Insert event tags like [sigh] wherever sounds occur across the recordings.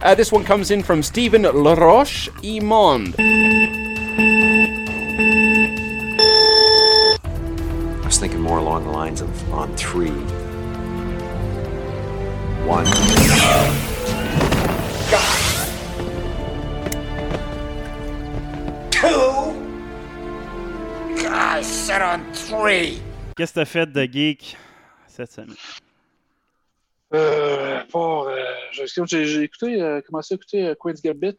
Uh, this one comes in from Stephen Laroche Imond. I was thinking more along the lines of on three. One. Two. I said on three. Qu'est-ce que t'as fait de geek cette semaine? Euh, pour, euh, j'ai j'ai écouté, euh, commencé à écouter euh, Queen's Gambit,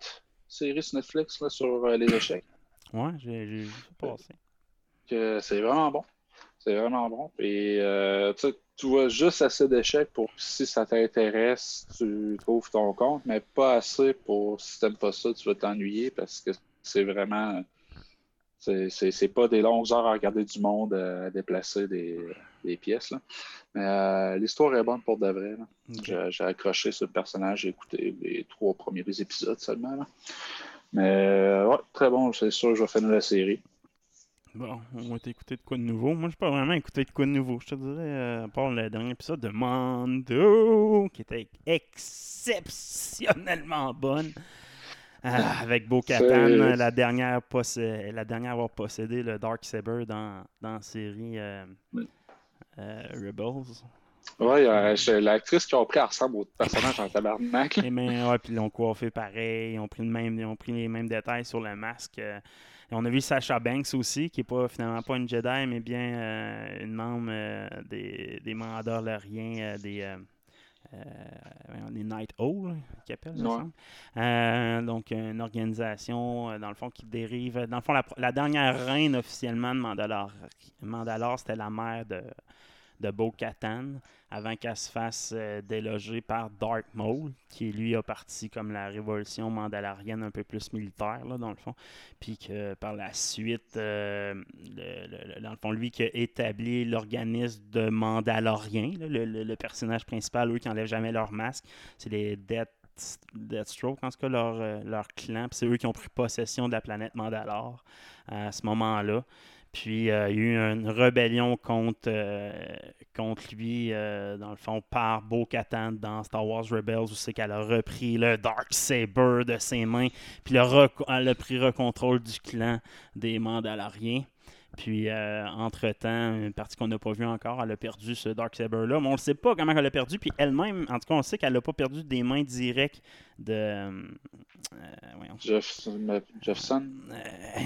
série sur Netflix là, sur euh, les échecs. Ouais, j'ai vu. Que c'est vraiment bon. C'est vraiment bon. Et euh, tu vois juste assez d'échecs pour que si ça t'intéresse, tu trouves ton compte, mais pas assez pour si t'aimes pas ça, tu vas t'ennuyer parce que c'est vraiment. C'est pas des longues heures à regarder du monde euh, à déplacer des, des pièces. Euh, l'histoire est bonne pour de vrai. J'ai accroché le personnage, j'ai écouté les trois premiers épisodes seulement. là. Mais euh, ouais, très bon, c'est sûr que je vais finir la série. Bon, on va t'écouter de quoi de nouveau? Moi, j'ai pas vraiment écouté de quoi de nouveau. Je te dirais, euh, à part le dernier épisode de Mando, qui était exceptionnellement bonne. Euh, avec Bo-Katan, C'est- la dernière, possé- la dernière à avoir possédé le Dark Saber dans, dans la série euh, euh, Rebels. Ouais, euh, l'actrice qu'ils ont pris elle ressemble au personnage en tabarnak. Les mains, ouais, puis ils l'ont coiffé pareil. Ils ont pris, le même, ils ont pris les mêmes détails sur le masque. euh. Et on a vu Sasha Banks aussi, qui est pas finalement pas une Jedi, mais bien euh, une membre euh, des, des Mandaloriens, des, des Night Owl, qu'ils appellent, Ouais. donc, une organisation, dans le fond, qui dérive. Dans le fond, la, la dernière reine officiellement de Mandalore, Mandalore c'était la mère de, de Bo-Katan, avant qu'elle se fasse euh, déloger par Dark Maul, qui lui a parti comme la révolution mandalorienne un peu plus militaire, là, dans le fond. Puis que par la suite, euh, dans le fond, lui qui a établi l'organisme de Mandaloriens, là, le, personnage principal, eux qui n'enlèvent jamais leur masque, c'est les Death, Deathstroke, en tout cas, leur, euh, leur clan. C'est eux qui ont pris possession de la planète Mandalore à ce moment-là. Puis euh, il y a eu une rébellion contre, euh, contre lui, euh, dans le fond, par Bo-Katan dans Star Wars Rebels, où c'est qu'elle a repris le Dark Saber de ses mains, puis elle a pris le contrôle du clan des Mandaloriens. Puis, entre-temps, une partie qu'on n'a pas vue encore, elle a perdu ce Dark Saber-là. Mais on ne sait pas comment elle a perdu. Puis elle-même, en tout cas, on sait qu'elle n'a pas perdu des mains directes de. euh, voyons. Jeff, Jeffson? Euh,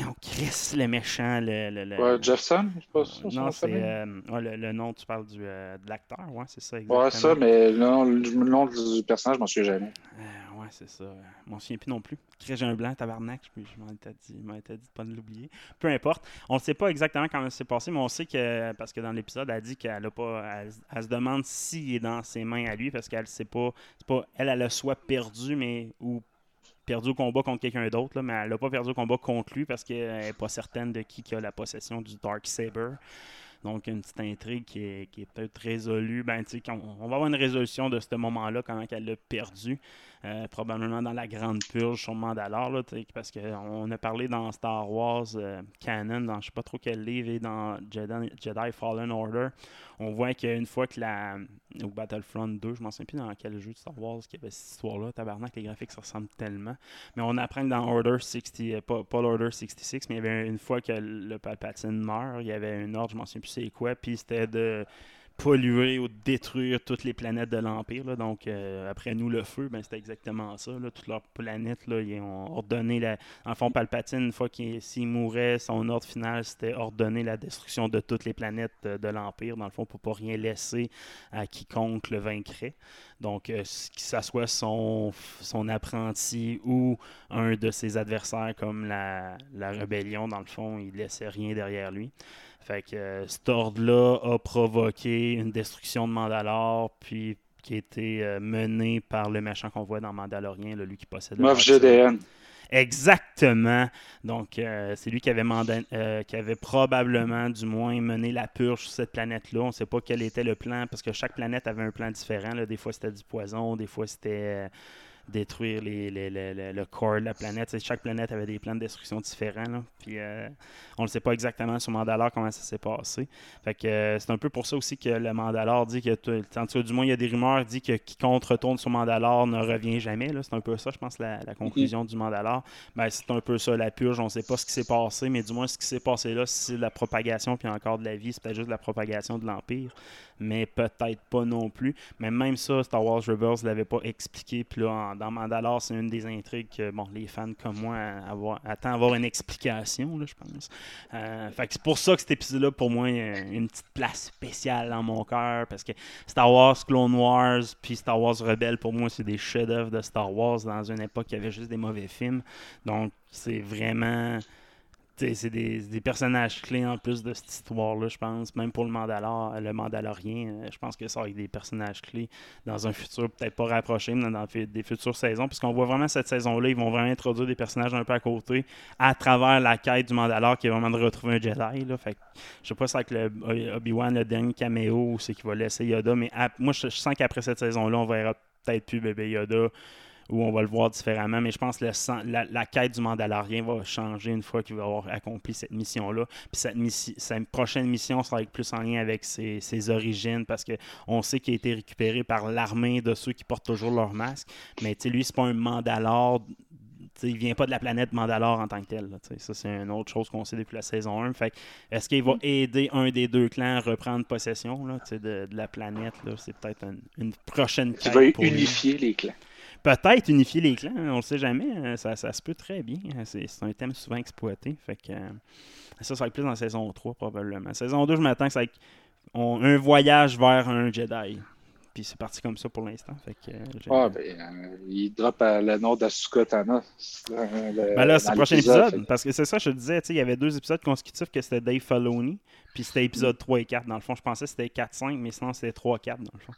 on Chris, le méchant. Le, le- le- Ouais, Jeffson, je sais pas si non, c'est euh, ouais, le, le nom, tu parles du, euh, de l'acteur, ouais, c'est ça, Ouais, exactement. ça, mais le nom, du personnage, je m'en souviens jamais. Euh, ouais, c'est ça. Je m'en souviens plus non plus. J'ai un blanc, tabarnak, je, je m'en étais dit, m'en étais dit de pas de l'oublier. Peu importe. On ne sait pas exactement comment c'est passé, mais on sait que, parce que dans l'épisode, elle dit qu'elle a pas, elle, elle se demande s'il est dans ses mains à lui, parce qu'elle sait pas, c'est pas, elle, elle a soit perdu, ou perdu au combat contre quelqu'un d'autre, mais elle n'a pas perdu au combat contre lui parce qu'elle n'est pas certaine de qui, qui a la possession du Dark Saber. Donc, une petite intrigue qui est, peut-être résolue. Ben, quand- on va avoir une résolution de ce moment-là, comment elle l'a perdu. Euh, probablement dans la grande purge sur Mandalore, là, parce qu'on a parlé dans Star Wars euh, Canon, dans je sais pas trop quel livre, et dans Jedi, Fallen Order, on voit qu'une fois que la. Au Battlefront 2, je m'en souviens plus dans quel jeu de Star Wars qu'il y avait cette histoire-là. Tabarnak, les graphiques se ressemblent tellement. Mais on apprend que dans Order 60, euh, pas, l'Order 66, mais il y avait une fois que le Palpatine meurt, il y avait un ordre, je m'en souviens plus c'est quoi, puis c'était de polluer ou détruire toutes les planètes de l'Empire. Donc, euh, après nous, le feu, ben, c'était exactement ça. Toutes leurs planètes, ils ont ordonné, la... en fond, Palpatine, une fois qu'il mourait, son ordre final, c'était ordonner la destruction de toutes les planètes euh, de l'Empire, dans le fond, pour pas rien laisser à quiconque le vaincrait. Donc, que ça soit son, son apprenti ou un de ses adversaires comme la, la rébellion, dans le fond, il laissait rien derrière lui. Fait que euh, cet ordre-là a provoqué une destruction de Mandalore, puis qui a été euh, menée par le méchant qu'on voit dans Mandalorien, là, lui qui possède le Moff. GDN. Exactement. Donc, euh, c'est lui qui avait, manda- euh, qui avait probablement, du moins, mené la purge sur cette planète-là. On ne sait pas quel était le plan, parce que chaque planète avait un plan différent. là. Des fois, c'était du poison, des fois, c'était détruire le corps de la planète. Chaque planète avait des plans de destruction différents. Puis, euh, on ne sait pas exactement sur Mandalore comment ça s'est passé. Fait que euh, c'est un peu pour ça aussi que le Mandalore dit que, en tout cas, du moins, il y a des rumeurs dit que quiconque retourne sur Mandalore ne revient jamais. C'est un peu ça, je pense, la, conclusion du Mandalore. Ben, c'est un peu ça, la purge. On ne sait pas ce qui s'est passé, mais du moins, ce qui s'est passé là, c'est la propagation puis encore de la vie, c'est peut-être juste la propagation de l'Empire. Mais peut-être pas non plus. Mais même ça, Star Wars Rebels l'avait pas expliqué. Puis là, en- dans Mandalore, c'est une des intrigues que bon, les fans comme moi attendent avoir une explication, je pense. Euh, fait que c'est pour ça que cet épisode-là, pour moi, a une petite place spéciale dans mon cœur. Parce que Star Wars Clone Wars, puis Star Wars Rebelle, pour moi, c'est des chefs-d'œuvre de Star Wars dans une époque y avait juste des mauvais films. Donc, c'est vraiment. C'est des, personnages clés en plus de cette histoire-là, je pense. Même pour le, Mandalor, le Mandalorien, euh, je pense que ça être des personnages clés dans un futur, peut-être pas rapproché, mais dans des futures saisons. Puisqu'on voit vraiment cette saison-là, ils vont vraiment introduire des personnages un peu à côté à travers la quête du Mandalore qui est vraiment de retrouver un Jedi. Là. Fait je sais pas si avec le Obi- Obi-Wan, le dernier caméo, ou c'est qu'il va laisser Yoda, mais moi, je, je sens qu'après cette saison-là, on verra peut-être plus bébé Yoda ou on va le voir différemment, mais je pense que le la, la quête du Mandalorien va changer une fois qu'il va avoir accompli cette mission-là. Puis cette, missi- prochaine mission sera plus en lien avec ses, ses origines, parce qu'on sait qu'il a été récupéré par l'armée de ceux qui portent toujours leur masque. Mais lui, c'est pas un Mandalore. sais, il vient pas de la planète Mandalore en tant que tel. là, tu sais. ça, c'est une autre chose qu'on sait depuis la saison 1. Fait est-ce qu'il va aider un des deux clans à reprendre possession là, de, de la planète? C'est peut-être une, une prochaine quête vas pour lui unifier les clans. Peut-être unifier les clans, hein, on le sait jamais. euh, Ça, ça se peut très bien. hein, C'est un thème souvent exploité. Fait que, euh, ça, ça va être plus dans saison 3, probablement. Saison 2, je m'attends que ça va être on- un voyage vers un Jedi. Puis c'est parti comme ça pour l'instant. Fait que, euh, Ah, ben, euh, il drop euh, le nom d'Asuka Tana. euh, Ben là, c'est le prochain épisode. Parce que c'est ça, je te disais, il y avait deux épisodes consécutifs que c'était Dave Filoni, puis c'était épisode 3 et 4. Dans le fond, je pensais que c'était 4-5, mais sinon c'était 3-4 dans le fond.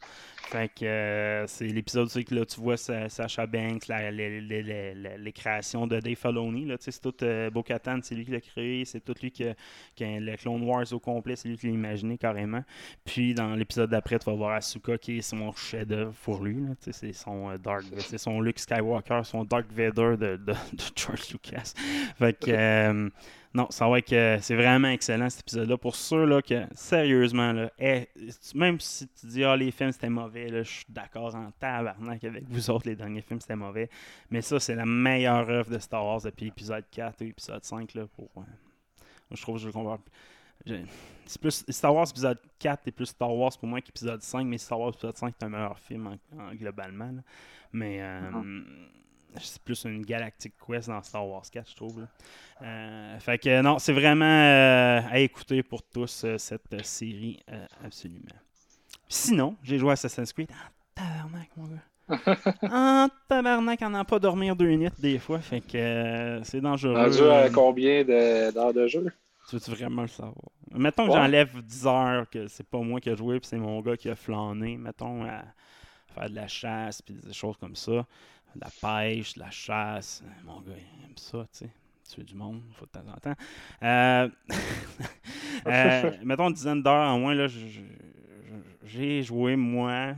Fait que euh, c'est l'épisode, que là, tu vois Sa- Sacha Banks, les, créations de Dave Filoni. C'est tout euh, Bo-Katan, c'est lui qui l'a créé, c'est tout lui qui, a- le Clone Wars au complet, c'est lui qui l'a imaginé carrément. Puis dans l'épisode d'après, tu vas voir Asuka qui est son chef-d'œuvre pour lui. C'est son euh, Dark, c'est son Luke Skywalker, son Dark Vader de, de- de George Lucas. Fait que euh, non, ça va être que c'est vraiment excellent cet épisode-là. Pour ceux là que sérieusement là, eh, même si tu dis ah les films c'était mauvais, là, je suis d'accord en tabarnak avec vous autres, les derniers films c'était mauvais. Mais ça, c'est la meilleure œuvre de Star Wars depuis épisode 4 ou épisode 5 là, pour. euh, je trouve que je je- C'est plus Star Wars épisode 4 est plus Star Wars pour moi qu'épisode 5, mais Star Wars épisode 5 est un meilleur film en- en- globalement. Mais euh, c'est plus une Galactic Quest dans Star Wars 4, je trouve. là. Euh, fait que non, c'est vraiment euh, à écouter pour tous euh, cette série, absolument. Sinon, j'ai joué à Assassin's Creed. Ah, tabarnak, mon gars. [laughs] Ah, tabarnak, en a pas dormir deux minutes des fois. Fait que c'est dangereux. Rendu à combien d'heures de jeu? Tu veux-tu vraiment le savoir? Mettons que Ouais. j'enlève 10 heures, que c'est pas moi qui ai joué, puis c'est mon gars qui a flâné. Mettons à faire de la chasse, puis des choses comme ça. De la pêche, de la chasse. Mon gars, il aime ça, tu sais. Tuer du monde, faut de temps en temps. Euh, [laughs] euh, [laughs] mettons une dizaine d'heures en moins, là, j'ai joué, moi,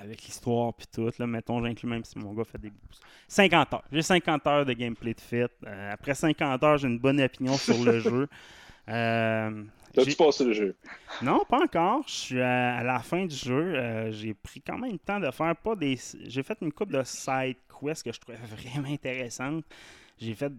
avec l'histoire puis tout. Là, mettons, j'inclus même si mon gars fait des boosts. 50 heures. J'ai 50 heures de gameplay de fit. Euh, après 50 heures, j'ai une bonne opinion sur le jeu. [laughs] Euh, T'as-tu passé le jeu? non, pas encore. Je suis à, à la fin du jeu. Euh, j'ai pris quand même le temps de faire pas des. J'ai fait une coupe de side que je trouvais [laughs] vraiment intéressantes. J'ai fait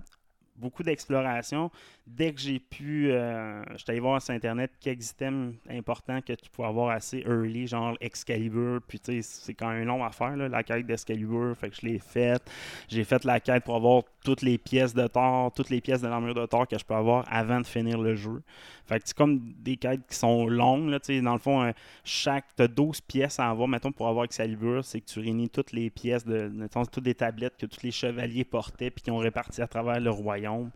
beaucoup d'exploration. Dès que j'ai pu, euh, je suis allé voir sur Internet quelques items importants que tu pouvais avoir assez early, genre Excalibur. Puis tu sais, c'est quand même long à faire, là, la quête d'Excalibur. Fait que je l'ai faite. J'ai fait la quête pour avoir toutes les pièces de Thor, toutes les pièces de l'armure de Thor que je peux avoir avant de finir le jeu. Fait que c'est comme des quêtes qui sont longues. Dans le fond, euh, chaque. Tu as 12 pièces à avoir, mettons, pour avoir Excalibur. C'est que tu réunis toutes les pièces, de, mettons, toutes les tablettes que tous les chevaliers portaient puis qui ont réparti à travers le royaume.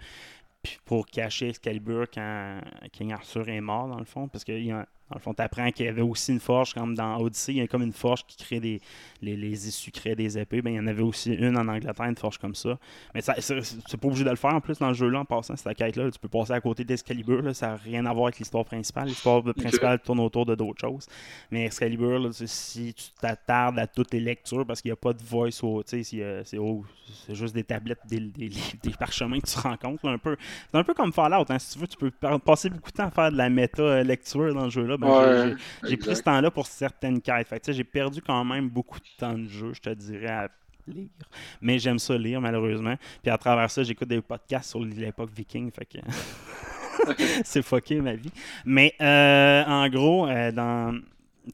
Pour cacher Excalibur quand King Arthur est mort, dans le fond. Parce que il y a- Dans le fond, tu apprends qu'il y avait aussi une forge, comme dans Odyssey, il y a comme une forge qui crée des. Les, les issues créent des épées. Ben, il y en avait aussi une en Angleterre, une forge comme ça. Mais ça, c'est pas obligé de le faire en plus dans le jeu-là, en passant cette quête-là. Tu peux passer à côté d'Excalibur, là, ça n'a rien à voir avec l'histoire principale. L'histoire principale tourne autour de d'autres choses. Mais Excalibur, là, si tu t'attardes à toutes les lectures, parce qu'il n'y a pas de voice, au- euh, c'est au- c'est juste des tablettes, des, des, des parchemins que tu rencontres. là, un peu. C'est un peu comme Fallout, hein, si tu veux, tu peux passer beaucoup de temps à faire de la méta-lecture dans le jeu-là. Ben, j'ai- pris ce temps-là pour certaines quêtes. Fait que, j'ai perdu quand même beaucoup de temps de jeu, je te dirais, à lire. Mais j'aime ça lire, malheureusement. Puis à travers ça, j'écoute des podcasts sur l'époque viking. Fait que [laughs] c'est fucké ma vie. Mais euh, en gros, euh, dans.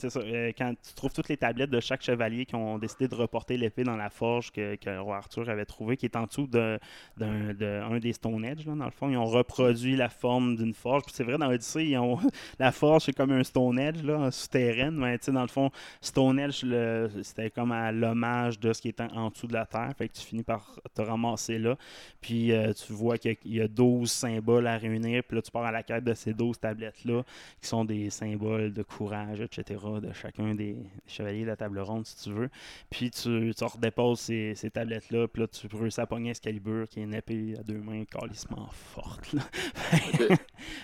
Euh, quand tu trouves toutes les tablettes de chaque chevalier qui ont décidé de reporter l'épée dans la forge que, que roi Arthur avait trouvé, qui est en dessous de, d'un de, un des Stone Edge, là, dans le fond, ils ont reproduit la forme d'une forge. Puis c'est vrai, dans Odyssey, [laughs] la forge, c'est comme un Stone Edge, là, souterraine, mais tu sais, dans le fond, Stone Edge, c'était comme à l'hommage de ce qui est en, dessous de la terre. Fait que tu finis par te ramasser là. Puis euh, tu vois qu'il y a- il y a 12 symboles à réunir. Puis là, tu pars à la quête de ces 12 tablettes-là, qui sont des symboles de courage, etc., de chacun des chevaliers de la table ronde, si tu veux. Puis tu, tu redéposes ces, ces tablettes-là. Puis là, tu réussis à pogner Excalibur, qui est une épée à deux mains calissement forte. là. [laughs]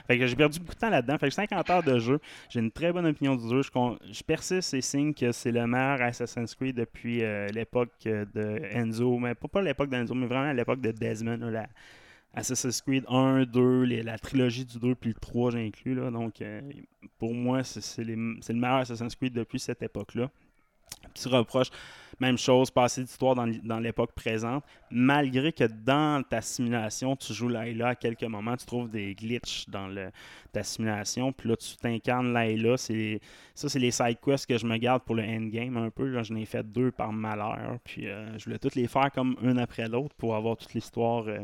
fait que j'ai perdu beaucoup de temps là-dedans. Fait que 50 heures de jeu. J'ai une très bonne opinion du jeu. Je, con- je persiste et signe que c'est le meilleur Assassin's Creed depuis euh, l'époque euh, de Enzo. Mais pas, pas l'époque d'Enzo, mais vraiment l'époque de Desmond. là, la Assassin's Creed 1, 2, les- la trilogie du 2 puis le 3, j'ai inclus. Là. Donc, euh, pour moi, c'est le meilleur Assassin's Creed depuis cette époque-là. Petit reproche, même chose, passer d'histoire dans, dans l'époque présente, malgré que dans ta simulation, tu joues Layla à quelques moments, tu trouves des glitches dans ta simulation, puis là, tu t'incarnes Layla. Ça, c'est les side quests que je me garde pour le endgame un peu. Là, je n'ai fait deux par malheur, puis euh, je voulais toutes les faire comme une après l'autre pour avoir toute l'histoire. euh,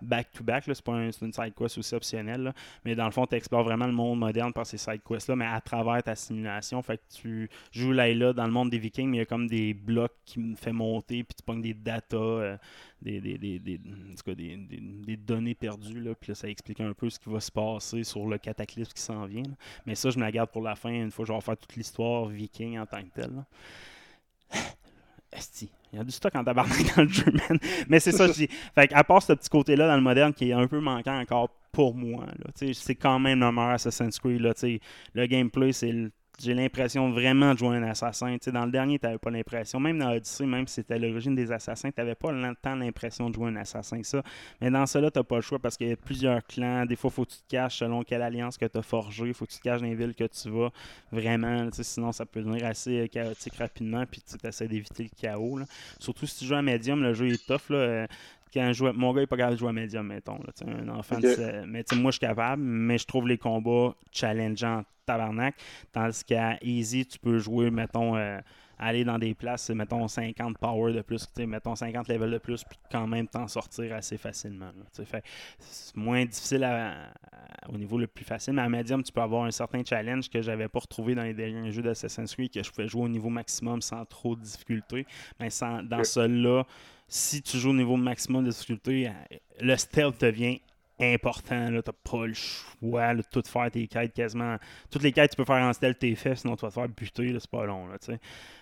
back-to-back, là, c'est pas une side quest aussi optionnelle, là. mais dans le fond, tu explores vraiment le monde moderne par ces side quests-là, mais à travers ta simulation. Fait que tu joues Layla dans le monde des Vikings, mais il y a comme des blocs qui me fait monter, puis tu pognes des data, euh, des, en tout des- données perdues, là, puis là, ça explique un peu ce qui va se passer sur le cataclysme qui s'en vient. là. Mais ça, je me la garde pour la fin, une fois que je vais faire toute l'histoire viking en tant que telle. Esti. Il y a du stock en tabarnak dans le jeu, man. Mais c'est ça, je dis. Fait à part ce petit côté-là dans le moderne qui est un peu manquant encore pour moi, c'est quand même le meilleur Assassin's Creed. Là, le gameplay, c'est le- j'ai l'impression vraiment de jouer un assassin. Dans le dernier, tu n'avais pas l'impression. Même dans Odyssey, même si c'était l'origine des assassins, tu n'avais pas tant l'impression de jouer un assassin. Ça. Mais dans cela, tu n'as pas le choix parce qu'il y a plusieurs clans. Des fois, faut que tu te caches selon quelle alliance que tu as forgé. Il faut que tu te caches dans les villes que tu vas. Vraiment, sinon, ça peut devenir assez euh, chaotique rapidement. Puis tu essaies d'éviter le chaos. Surtout si tu joues à médium, le jeu est tough. Là. Quand je joue- mon gars n'est pas capable de jouer à médium, mettons. Là, un enfant de Ok. se- Mais tu sais, moi, je suis capable, mais je trouve les combats challengeants tabarnak. Tandis qu'à Easy, tu peux jouer, mettons, euh, aller dans des places, mettons 50 power de plus, mettons 50 level de plus, puis quand même t'en sortir assez facilement. c'est moins difficile à- à- au niveau le plus facile, mais à Medium, tu peux avoir un certain challenge que j'avais pas retrouvé dans les derniers jeux d'Assassin's Creed, que je pouvais jouer au niveau maximum sans trop de difficulté. Mais sans, dans Ok. celui-là, si tu joues au niveau maximum de difficulté, euh, le stealth devient important. Tu n'as pas le choix de tout faire tes quêtes quasiment. Toutes les quêtes tu peux faire en stealth, t'es fait, sinon tu vas te faire buter, c'est pas long. Là,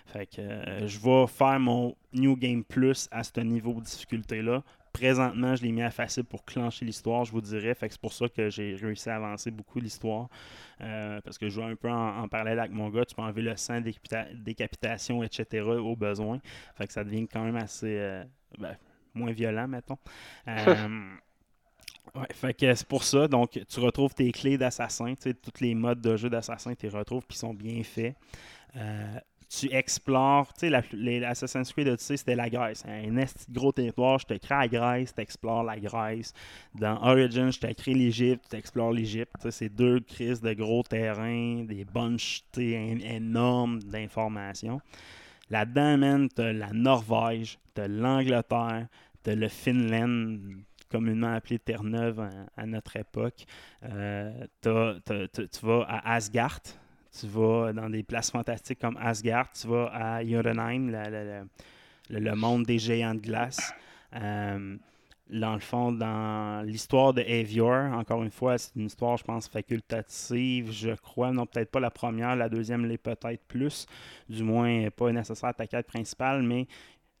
fait que euh, je vais faire mon New Game Plus à ce niveau de difficulté-là. Présentement, je l'ai mis à facile pour clencher l'histoire, je vous dirais. Fait que c'est pour ça que j'ai réussi à avancer beaucoup l'histoire. Euh, parce que je joue un peu en, parallèle avec mon gars. Tu peux enlever le sang, décapita- décapitation, etc. au besoin. Fait que ça devient quand même assez ben, moins violent, mettons. [laughs] Euh, Ouais, fait que c'est pour ça. Donc, tu retrouves tes clés d'assassin. Tu sais, tous les modes de jeu d'assassin, tu les retrouves puis ils sont bien faits. Euh, tu explores. Tu sais, la- les Assassin's Creed Odyssey, c'était la Grèce. Un esti gros territoire. Je te crée la Grèce, tu explores la Grèce. Dans Origin, je te crée l'Égypte, tu explores l'Égypte. C'est deux crises de gros terrains, des bunches énormes d'informations. Là-dedans, man, t'as la Norvège, t'as l'Angleterre, t'as le Finland, communément appelé Terre-Neuve à, notre époque. Euh, tu vas à Asgard, tu vas dans des places fantastiques comme Asgard, tu vas à Jotunheim, le monde des géants de glace. Euh, dans le fond, dans l'histoire de Avior, encore une fois, c'est une histoire, je pense, facultative, je crois. Non, peut-être pas la première, la deuxième l'est peut-être plus. Du moins, pas nécessaire ta quête principale, mais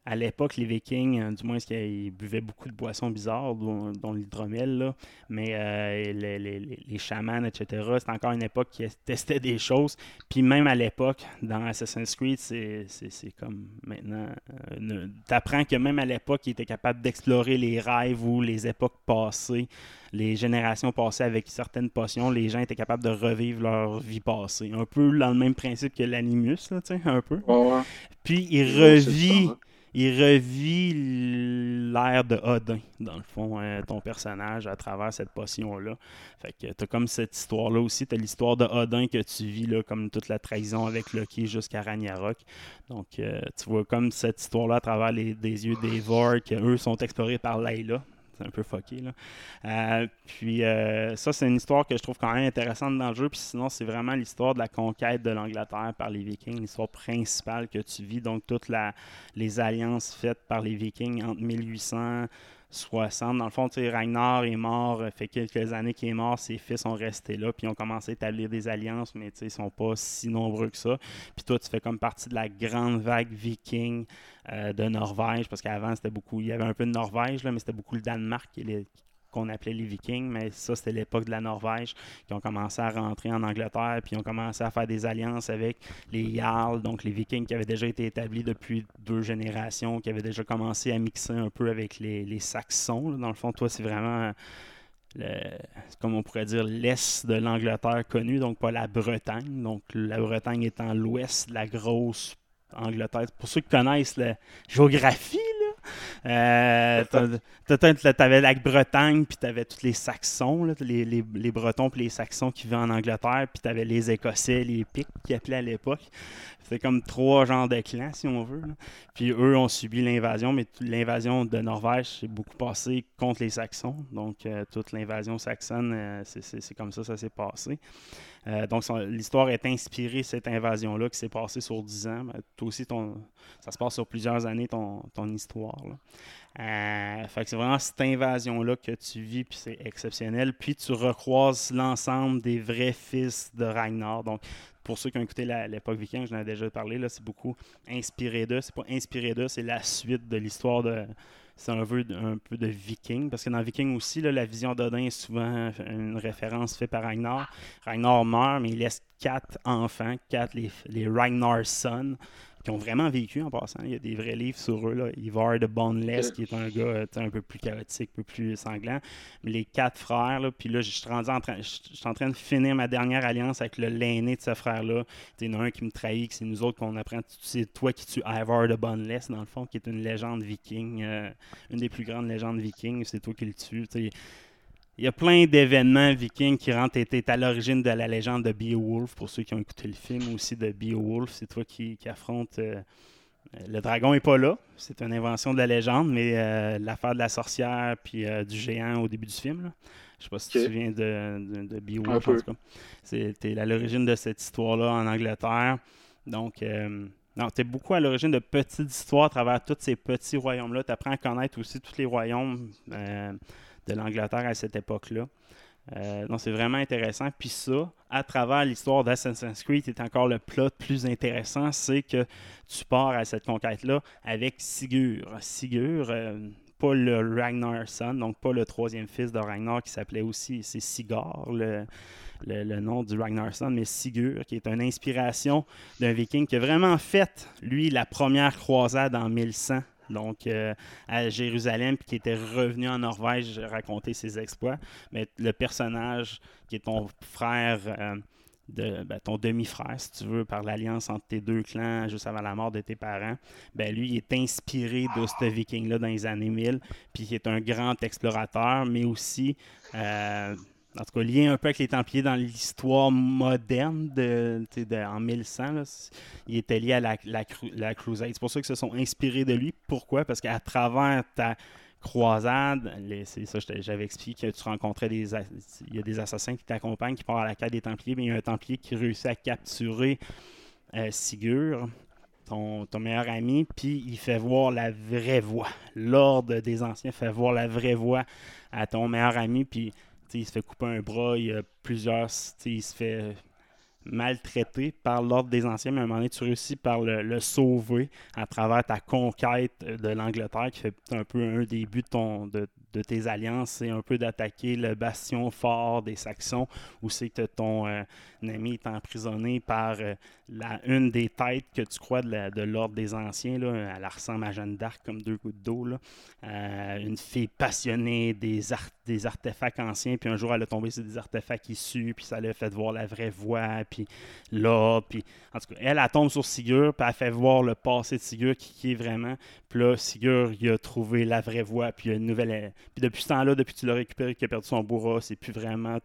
à l'époque, les Vikings, euh, du moins, ils buvaient beaucoup de boissons bizarres, dont, l'hydromel, mais euh, les, les, les, chamans, etc., c'était encore une époque qui testait des choses. Puis même à l'époque, dans Assassin's Creed, c'est comme maintenant. Euh, tu apprends que même à l'époque, ils étaient capables d'explorer les rêves ou les époques passées, les générations passées avec certaines potions. Les gens étaient capables de revivre leur vie passée. Un peu dans le même principe que l'animus, un peu. Puis il revit il revit l'ère de Odin, dans le fond, hein, ton personnage, à travers cette potion-là. Fait que t'as comme cette histoire-là aussi. T'as l'histoire de Odin que tu vis, là, comme toute la trahison avec Loki jusqu'à Ragnarok. Donc, euh, tu vois comme cette histoire-là à travers les, des yeux des Vor, que eux sont explorés par Layla un peu fucké. Là. Euh, puis euh, ça, c'est une histoire que je trouve quand même intéressante dans le jeu. Puis sinon, c'est vraiment l'histoire de la conquête de l'Angleterre par les Vikings, l'histoire principale que tu vis. Donc, toutes les alliances faites par les Vikings entre 1800 60. Dans le fond, Ragnar est mort, fait quelques années qu'il est mort, ses fils ont resté là, puis ils ont commencé à établir des alliances, mais ils sont pas si nombreux que ça. Puis toi, tu fais comme partie de la grande vague viking euh, de Norvège, parce qu'avant, c'était beaucoup, il y avait un peu de Norvège, là, mais c'était beaucoup le Danemark qui, qu'on appelait les Vikings, mais ça, c'était l'époque de la Norvège, qui ont commencé à rentrer en Angleterre, puis ont commencé à faire des alliances avec les Jarls, donc les Vikings qui avaient déjà été établis depuis deux générations, qui avaient déjà commencé à mixer un peu avec les, Saxons. Dans le fond, toi, c'est vraiment. Comme on pourrait dire, l'est de l'Angleterre connue, donc pas la Bretagne. Donc la Bretagne étant l'ouest de la grosse Angleterre. Pour ceux qui connaissent la géographie, [laughs] euh, t'avais la Bretagne, puis t'avais tous les Saxons, les, les, Bretons puis les Saxons qui vivaient en Angleterre, puis t'avais les Écossais, les Pics qui appelaient à l'époque. C'était comme trois genres de clans, si on veut. Puis eux ont subi l'invasion, mais l'invasion de Norvège s'est beaucoup passé contre les Saxons. Donc euh, toute l'invasion saxonne, euh, c'est comme ça ça s'est passé. Euh, donc, l'histoire est inspirée de cette invasion-là qui s'est passée sur 10 ans. toi aussi, ton, ça se passe sur plusieurs années, ton, ton histoire. Euh, c'est vraiment cette invasion-là que tu vis, puis c'est exceptionnel. Puis tu recroises l'ensemble des vrais fils de Ragnar. Donc, pour ceux qui ont écouté l'époque viking, j'en ai déjà parlé, là, c'est beaucoup inspiré d'eux. C'est pas inspiré d'eux, c'est la suite de l'histoire de, c'est un un peu de viking, parce que dans Viking aussi, la vision d'Odin est souvent une référence faite par Ragnar. Ragnar meurt, mais il laisse quatre enfants, quatre les, les Ragnar Sons, qui ont vraiment vécu en passant. Il y a des vrais livres sur eux. Là. Ivar de Boneless, qui est un gars euh, un peu plus chaotique, un peu plus sanglant. Les quatre frères, là, puis là, je suis, en train, en train de finir ma dernière alliance avec le l'aîné de ce frère-là. Il y en a un qui me trahit, c'est nous autres qu'on apprend. C'est toi qui tues Ivar de Boneless, dans le fond, qui est une légende viking, euh, une des plus grandes légendes vikings. C'est toi qui le tues. Il y a plein d'événements vikings qui rentrent. étaient à l'origine de la légende de Beowulf. Pour ceux qui ont écouté le film aussi de Beowulf, c'est toi qui, qui affronte. Euh, le dragon n'est pas là. C'est une invention de la légende, mais euh, l'affaire de la sorcière puis euh, du géant au début du film. Là. Je sais pas si tu te souviens de, de, Beowulf. En tout cas. C'était à l'origine de cette histoire-là en Angleterre. Donc, non, tu es beaucoup à l'origine de petites histoires à travers tous ces petits royaumes-là. Tu apprends à connaître aussi tous les royaumes de l'Angleterre à cette époque-là. Euh, donc, c'est vraiment intéressant. Puis ça, à travers l'histoire d'Assassin's Creed, est encore le plot plus intéressant, c'est que tu pars à cette conquête-là avec Sigur. Sigur, euh, pas le Ragnar son, donc pas le troisième fils de Ragnar qui s'appelait aussi, c'est Sigar, le, nom du Ragnar son, mais Sigur, qui est une inspiration d'un viking qui a vraiment fait, lui, la première croisade en 1100 donc euh, à Jérusalem, puis qui était revenu en Norvège raconter ses exploits. Mais le personnage qui est ton frère, euh, de, ben, ton demi-frère, si tu veux, par l'alliance entre tes deux clans juste avant la mort de tes parents, ben, lui, il est inspiré de ce viking-là dans les années 1000, puis il est un grand explorateur, mais aussi. Euh, en tout cas, lié un peu avec les Templiers dans l'histoire moderne de, en 1100. il était lié à la, la, Crusade. C'est pour ça qu'ils se sont inspirés de lui. Pourquoi? Parce qu'à travers ta croisade, c'est ça, j'avais expliqué que tu rencontrais des... Il y a des assassins qui t'accompagnent, qui partent à la quête des Templiers, mais il y a un Templier qui réussit à capturer euh, Sigur ton, ton meilleur ami, puis il fait voir la vraie voix. L'ordre des anciens fait voir la vraie voix à ton meilleur ami, puis il se fait couper un bras, il y a plusieurs. Il se fait maltraité par l'ordre des anciens, mais à un moment donné, tu réussis par le, le sauver à travers ta conquête de l'Angleterre, qui fait un peu un des buts de, de tes alliances, c'est un peu d'attaquer le bastion fort des Saxons, où c'est que ton euh, ami est emprisonné par euh, la, une des têtes que tu crois de l'ordre des anciens. Là. Elle ressemble à Jeanne d'Arc comme deux gouttes d'eau. Euh, une fille passionnée des, art- des artefacts anciens, puis un jour elle a tombé sur des artefacts issus, puis ça l'a fait voir la vraie voix, puis l'ordre, puis en tout cas, elle, elle tombe sur Sigur, puis elle fait voir le passé de Sigur qui, est vraiment. Puis là, Sigur, il a trouvé la vraie voix, puis il a une nouvelle. Puis depuis ce temps-là, depuis que tu l'as récupéré, qu'il a perdu son bourra, c'est plus vraiment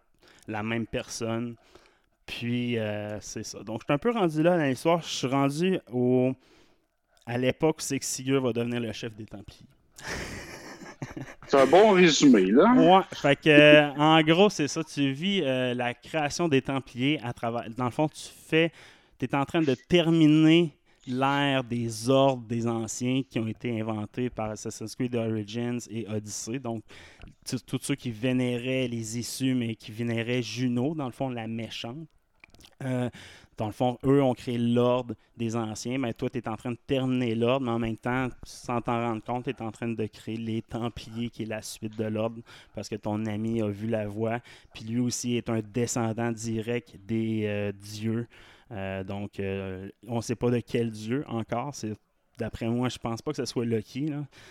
la même personne. Puis euh, c'est ça. Donc, je suis un peu rendu là dans l'histoire. Je suis rendu au. À l'époque où c'est que va devenir le chef des Templiers. [laughs] C'est un bon résumé, là. Ouais, fait que, euh, en gros, c'est ça. Tu vis euh, la création des Templiers à travers. Dans le fond, tu fais. Tu es en train de terminer l'ère des ordres des anciens qui ont été inventés par Assassin's Creed Origins et Odyssey. Donc, tous ceux qui vénéraient les issus, mais qui vénéraient Juno, dans le fond, la méchante. Euh, dans le fond, eux ont créé l'ordre des anciens, mais toi, tu es en train de terminer l'ordre, mais en même temps, sans t'en rendre compte, tu es en train de créer les Templiers, qui est la suite de l'ordre, parce que ton ami a vu la voix, puis lui aussi est un descendant direct des euh, dieux. Euh, donc, on ne sait pas de quel dieu encore. D'après moi, je pense pas que ce soit là.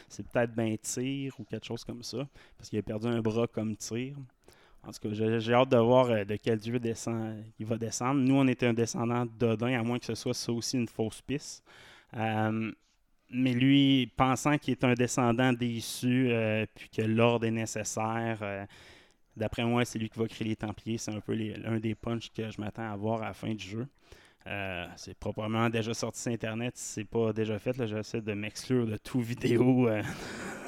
C'est peut-être ben Tyr ou quelque chose comme ça. Parce qu'il a perdu un bras comme Tyr. En tout cas, j'ai hâte de voir euh, de quel dieu descend, il va descendre. Nous, on était un descendant d'Odin, à moins que ce soit ça aussi une fausse piste. Euh, mais lui, pensant qu'il est un descendant des issus, euh, puis que l'ordre est nécessaire, euh, d'après moi, c'est lui qui va créer les Templiers. C'est un peu l'un des punchs que je m'attends à voir à la fin du jeu. C'est probablement déjà sorti sur Internet. Si c'est pas déjà fait, j'essaie de m'exclure de tout vidéo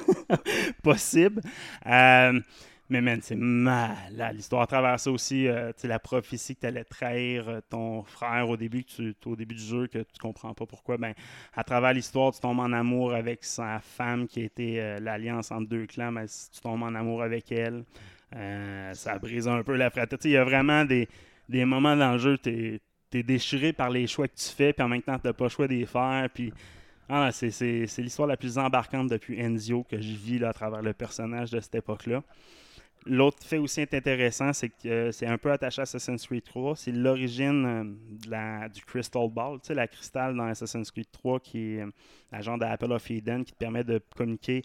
[laughs] possible. Mais man, c'est malade. L'histoire à travers ça aussi, euh, la prophétie que tu allais trahir euh, ton frère au début, tu, au début du jeu, que tu comprends pas pourquoi, ben, à travers l'histoire, tu tombes en amour avec sa femme qui était euh, l'alliance entre deux clans, mais si tu tombes en amour avec elle, euh, ça brise un peu la fraternité. Il y a vraiment des, des moments dans le jeu, tu es, déchiré par les choix que tu fais, puis en même temps, tu n'as pas le choix de les faire. Puis, ah, c'est l'histoire la plus embarquante depuis Enzio que je vis là, à travers le personnage de cette époque-là. L'autre fait aussi intéressant, c'est que euh, c'est un peu attaché à Assassin's Creed 3. C'est l'origine euh, du Crystal Ball, tu sais, la cristal dans Assassin's Creed 3 qui est euh, la genre d'Apple of Eden qui te permet de communiquer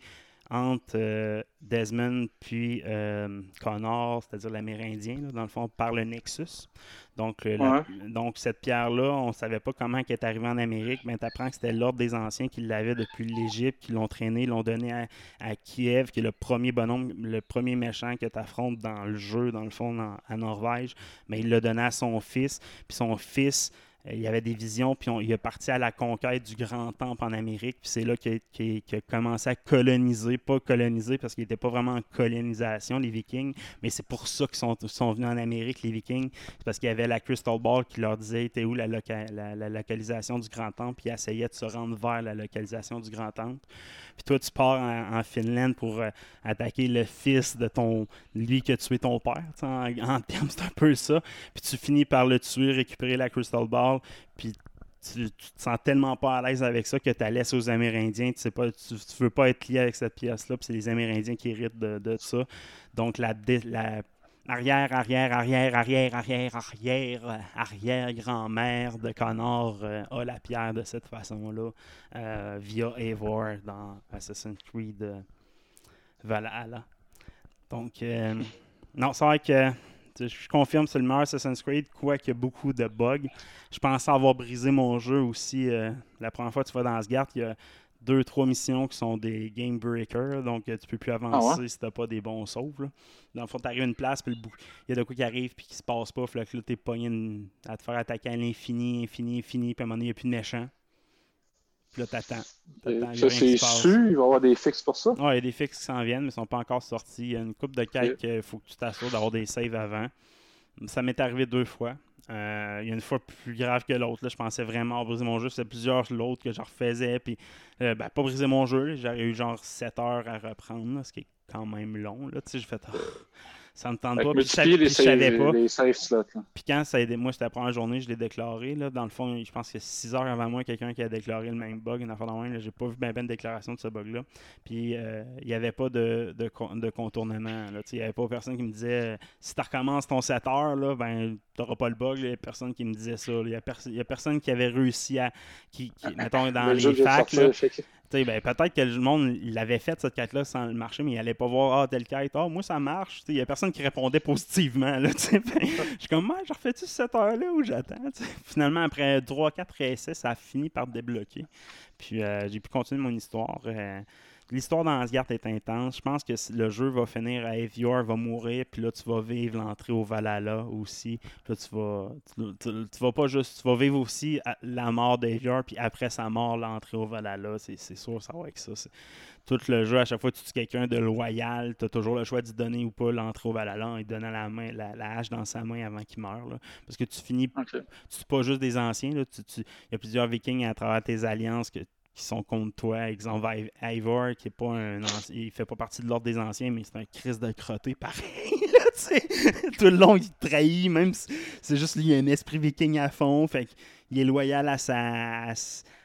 entre euh, Desmond puis euh, Connor, c'est-à-dire l'Amérindien, là, dans le fond, par le Nexus. Donc, euh, la- donc cette pierre-là, on ne savait pas comment elle est arrivée en Amérique, mais tu apprends que c'était l'ordre des anciens qui l'avaient depuis l'Égypte, qui l'ont traîné, l'ont donné à, à Kiev, qui est le premier bonhomme, le premier méchant que tu affrontes dans le jeu, dans le fond, dans- à Norvège. Mais il l'a donné à son fils, puis son fils il y avait des visions, puis il est parti à la conquête du grand temple en Amérique, puis c'est là qu'il a, commencé à coloniser, pas coloniser parce qu'il n'était pas vraiment en colonisation, les Vikings, mais c'est pour ça qu'ils sont, venus en Amérique, les Vikings, c'est parce qu'il y avait la Crystal Ball qui leur disait était où la, loca- la- la localisation du grand temple, puis ils essayaient de se rendre vers la localisation du grand temple. Puis toi, tu pars en, Finlande pour euh, attaquer le fils de ton lui qui a tué ton père. En, en termes, c'est un peu ça. Puis tu finis par le tuer, récupérer la Crystal Ball, puis tu, te sens tellement pas à l'aise avec ça que tu la laisses aux Amérindiens. Tu sais tu, veux pas être lié avec cette pièce-là, puis c'est les Amérindiens qui héritent de, ça. Donc la, la arrière, arrière, arrière, arrière, arrière, arrière, arrière grand-mère de Connor euh, a la pierre de cette façon-là euh, via Eivor dans Assassin's Creed euh, Valhalla. Donc, non, c'est vrai que je confirme c'est le meilleur Assassin's Creed, quoique y a beaucoup de bugs. Je pensais avoir brisé mon jeu aussi. euh, la première fois que tu vas dans Asgard, il y a deux, trois missions qui sont des game breakers, donc euh, tu peux plus avancer Ah ouais? si t'as pas des bons sauves. là. Dans le fond, t'arrives à une place, puis il y a de quoi qui arrive, puis qui se passe pas, que là, t'es pogné à te faire attaquer à l'infini, infini, infini, puis à un moment donné, il n'y a plus de méchants. Puis là, t'attends. Ça, c'est su, il va y avoir des fixes pour ça. Ouais, il y a des fixes qui s'en viennent, mais ils sont pas encore sortis. Il y a une coupe de quêtes qu'il faut que tu t'assures d'avoir des saves avant. Ça m'est arrivé deux fois. Euh, il y a une fois plus grave que l'autre. là. Je pensais vraiment briser mon jeu. C'était plusieurs l'autre que je refaisais. Puis, euh, ben, pas briser mon jeu. J'aurais eu genre 7 heures à reprendre, là, ce qui est quand même long. Là. Tu sais, j'ai fait. Ah, ça me tente pas. Puis je savais- pas. les slots. Puis quand ça a aidé, moi, c'était la première journée, je l'ai déclaré. Là. Dans le fond, je pense que 6 heures avant moi, quelqu'un qui a déclaré le même bug. Une affaire de même. J'ai pas vu ben ben de déclaration de ce bug-là. Puis euh, il n'y avait pas de, de, de contournement. là. Il n'y avait pas personne qui me disait si tu recommences ton 7 heures, là, ben t'auras pas le bug. Il n'y a personne qui me disait ça. Il n'y a, pers- personne qui avait réussi à. Qui, qui- mettons, dans Le jeu les facs, là, ben, peut-être que le monde l'avait fait cette quête-là sans le marcher, mais il allait pas voir ah telle quête, ah moi ça marche. Il y a personne qui répondait positivement. Fait, [laughs] je suis comme moi, je refais-tu cette heure-là ou j'attends? Finalement, après 3-4 essais, ça a fini par débloquer. Puis euh, j'ai pu continuer mon histoire. Euh, L'histoire dans Asgard est intense. Je pense que le jeu va finir à Evior, va mourir, puis là tu vas vivre l'entrée au Valhalla aussi. Puis là tu vas, tu, tu- tu vas pas juste, tu vas vivre aussi la mort d'Evior, puis après sa mort l'entrée au Valhalla. C'est sûr, ça va avec ça. Tout le jeu, à chaque fois que tu tues quelqu'un de loyal, tu as toujours le choix d'y donner ou pas l'entrée au Valhalla en lui donnant la, main, la, la hache dans sa main avant qu'il meure. là. Parce que tu finis Ok. tu pas juste des anciens. là, tu- tu- Il y a plusieurs vikings à travers tes alliances que- qui sont contre toi. Exemple, Iv- Ivor, qui est pas un anci- il fait pas partie de l'ordre des anciens, mais c'est un Christ de crotté [laughs] pareil. là. [laughs] Tout le long, il te trahit, même si c'est juste lui, il a un esprit viking à fond. Fait il est loyal à, sa,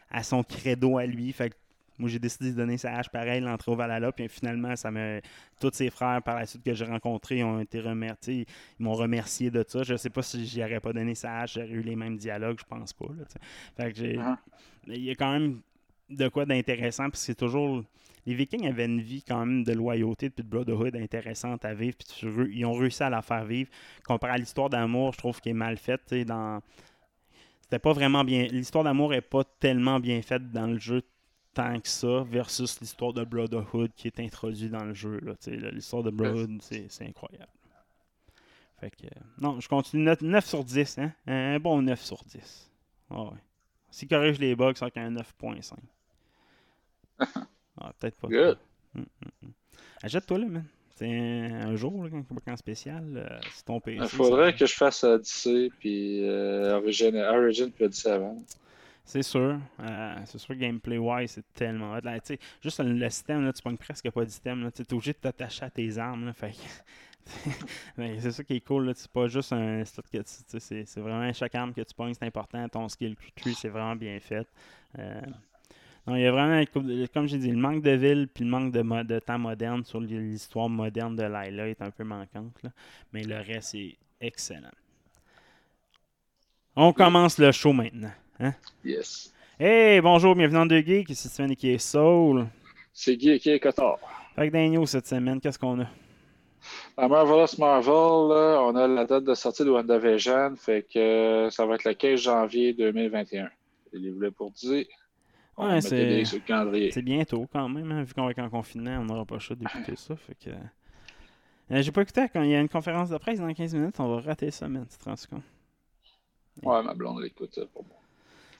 à, son credo à lui. Fait que moi, j'ai décidé de donner sa hache pareil, l'entrée au Valhalla. Puis finalement, ça me... tous ses frères par la suite que j'ai rencontrés ont été remerciés. Ils m'ont remercié de ça. Je sais pas si j'y aurais pas donné sa hache, j'aurais eu les mêmes dialogues, je pense pas. là, fait que j'ai... Ah. Il y a quand même de quoi d'intéressant, parce que c'est toujours. Les Vikings avaient une vie quand même de loyauté puis de Brotherhood intéressante à vivre, puis ils ont réussi à la faire vivre. Comparé à l'histoire d'amour, je trouve qu'elle est mal faite. Dans... C'était pas vraiment bien. L'histoire d'amour est pas tellement bien faite dans le jeu tant que ça, versus l'histoire de Brotherhood qui est introduite dans le jeu. L'histoire de Brotherhood, c'est c'est incroyable. Fait que, euh, non, je continue. 9, 9 sur 10, hein? Un bon 9 sur 10. Ah ouais. S'il corrige les bugs, c'est avec un 9.5. Ah, peut-être pas. Good. Hum, hum, hum. Achète-toi là, man. C'est un, un jour, là, quand en spécial, euh, c'est ton PC. Il faudrait que je fasse Odyssey puis euh, Origin, Origin puis Odyssey avant. C'est sûr. Euh, c'est sûr, gameplay-wise, c'est tellement hot. Là, juste le, le système, là, tu pognes presque pas d'items. là. Tu es obligé de t'attacher à tes armes. Là, fait [laughs] c'est ça qui est cool. C'est pas juste un stat que tu c'est vraiment chaque arme que tu pognes, c'est important. Ton skill tree, c'est vraiment bien fait. Euh, non, il y a vraiment, comme- j'ai dit, le manque de ville puis le manque de, mo- de temps moderne sur l'histoire moderne de Laila est un peu manquante. là. Mais le reste est excellent. On commence le show maintenant. Hein? Yes. Hey, bonjour, bienvenue dans Deux Geeks, ici Sven qui est Soul. C'est Guy qui est Cotard. Fait que news cette semaine, qu'est-ce qu'on a? À Marvelous Marvel, là, on a la date de sortie de WandaVision, fait que euh, ça va être le 15 janvier 2021. Je les voulais pour dire. On Ouais, c'est- les sur le calendrier. C'est bientôt quand même, hein, vu qu'on va être en confinement, on n'aura pas le choix d'écouter [laughs] ça. Fait que. Euh, J'ai pas écouté quand il y a une conférence de presse dans 15 minutes, on va rater ça, man, tu te rends compte? Ouais, ma blonde l'écoute ça pour moi.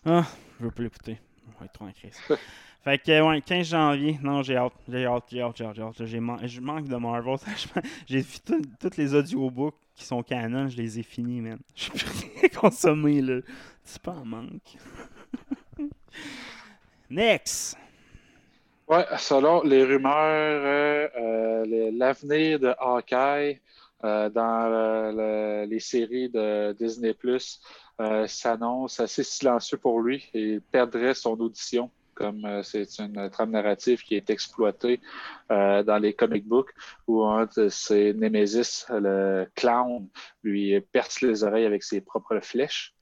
Ah, je veux pas l'écouter. On va être trop en crise. [laughs] fait que, ouais, 15 janvier. Non, j'ai hâte. J'ai hâte, j'ai hâte, j'ai hâte, j'ai hâte. J'ai man- Je manque de Marvel. [laughs] j'ai tout- tous les audiobooks qui sont canon, je les ai finis, man. Je plus rien consommé, là. C'est pas en manque. Next! Ouais, selon les rumeurs, euh, euh, l'avenir de Hawkeye euh, dans le- le- les séries de Disney Plus s'annonce assez silencieux pour lui et il perdrait son audition comme c'est une trame narrative qui est exploitée dans les comic books où un de ses Nemesis, le clown, lui perce les oreilles avec ses propres flèches.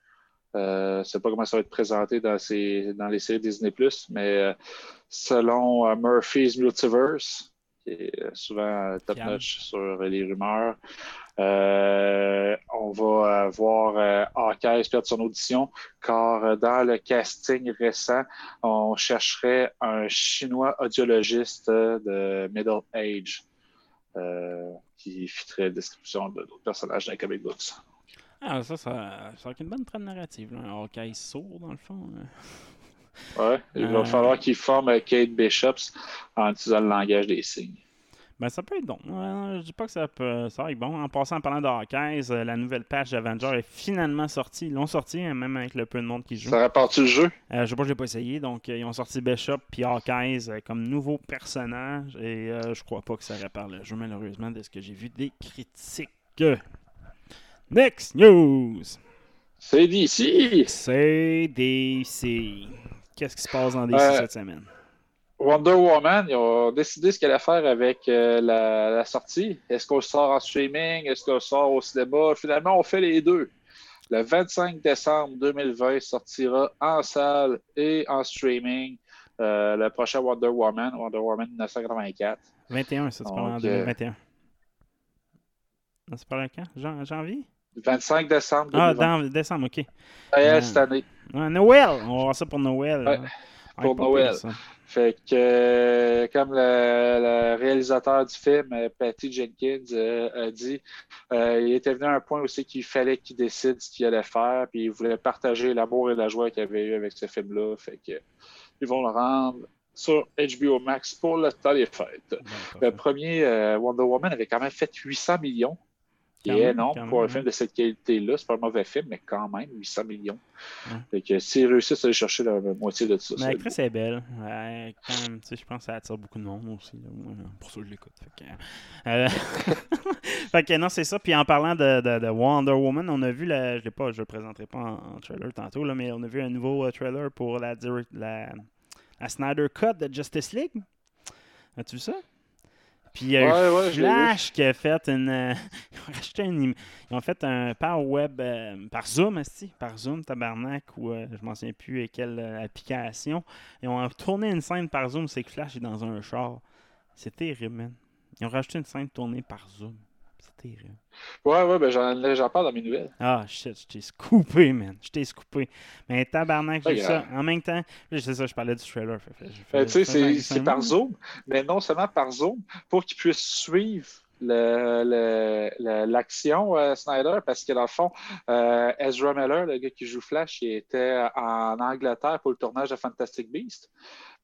Euh, je ne sais pas comment ça va être présenté dans, ces, dans les séries Disney+, mais euh, selon euh, Murphy's Multiverse, qui est souvent top-notch sur les rumeurs, on va voir Hawkeye perdre son audition, car dans le casting récent, on chercherait un chinois audiologiste de middle age qui fitterait la description de d'autres personnages dans les comic books. Ah, ça, ça, ça a une bonne trame narrative, là. Un Hawkeye sourd, dans le fond. Ouais, il va Euh. falloir qu'il forme Kate Bishops en utilisant le langage des signes. Ben, ça peut être bon. Euh, je dis pas que ça peut ça va être bon. En passant en parlant de Hawkeyes, euh, la nouvelle patch d'Avenger est finalement sortie. Ils l'ont sorti, hein, même avec le peu de monde qui joue. Ça rapporte le jeu? Euh, je sais pas, je l'ai pas essayé. Donc, ils ont sorti Bishop puis Hawkeyes comme nouveaux personnages. Et je crois pas que ça répare le jeu, malheureusement, de ce que j'ai vu des critiques. Next news! C'est d'ici! C'est DC. Qu'est-ce qui se passe dans DC Euh, cette semaine? Wonder Woman, ils ont décidé ce qu'elle allait faire avec euh, la, la sortie. Est-ce qu'on sort en streaming? Est-ce qu'on sort au cinéma? Finalement, on fait les deux. Le 25 décembre 2020 sortira en salle et en streaming euh, le prochain Wonder Woman, Wonder Woman 1984. 21, ça, tu parles en Donc, 2021. Non, c'est pas le quand? Jan- janvier? 25 décembre Ah, 2020. dans décembre, ok. Noël cette année. Noël! On va voir ça pour Noël. Ouais, pour Noël. pire. Fait que, euh, comme le, le réalisateur du film, euh, Patty Jenkins, euh, a dit, euh, il était venu à un point aussi qu'il fallait qu'il décide ce qu'il allait faire, puis il voulait partager l'amour et la joie qu'il avait eu avec ce film-là. Fait que, ils vont le rendre sur HBO Max pour le temps des fêtes. Le premier, Wonder Woman, avait quand même fait 800 millions. Quand Et même, quand pour un film hein. de cette qualité-là. C'est pas un mauvais film, mais quand même, 800 millions. Ouais. Fait que s'ils réussissent à aller chercher la moitié de ça, Mais l'actrice est belle. Ouais, quand même, tu sais, je pense que ça attire beaucoup de monde aussi. pour ça, je l'écoute. Fait que, euh, [laughs] fait que non, c'est ça. Puis en parlant de, de- de Wonder Woman, on a vu, la, je ne pas, je le présenterai pas en, en trailer tantôt, là, mais on a vu un nouveau euh, trailer pour la, direct- la, la Snyder Cut de Justice League. As-tu vu ça? Puis il y a Ouais, eu ouais. Flash qui a fait une. euh, [laughs] ils ont racheté une im- Ils ont fait un par web, euh, par Zoom, esti, par Zoom, tabarnak, ou euh, je m'en souviens plus quelle euh, application. Ils ont tourné une scène par Zoom, c'est que Flash est dans un char. C'est terrible, man. Ils ont rajouté une scène tournée par Zoom. C'est terrible. Ouais, ouais, ben j'en, parle dans mes nouvelles. Ah, shit, je t'ai scoopé, man. Je t'ai scoopé. Mais tabarnak, j'ai ça. En même temps, c'est ça, je parlais du trailer. Euh, tu sais, c'est, par. Zoom, mais non seulement par Zoom, pour qu'ils puissent suivre le- le- le- l'action euh, Snyder, parce que dans le fond, euh, Ezra Miller, le gars qui joue Flash, il était en Angleterre pour le tournage de Fantastic Beast.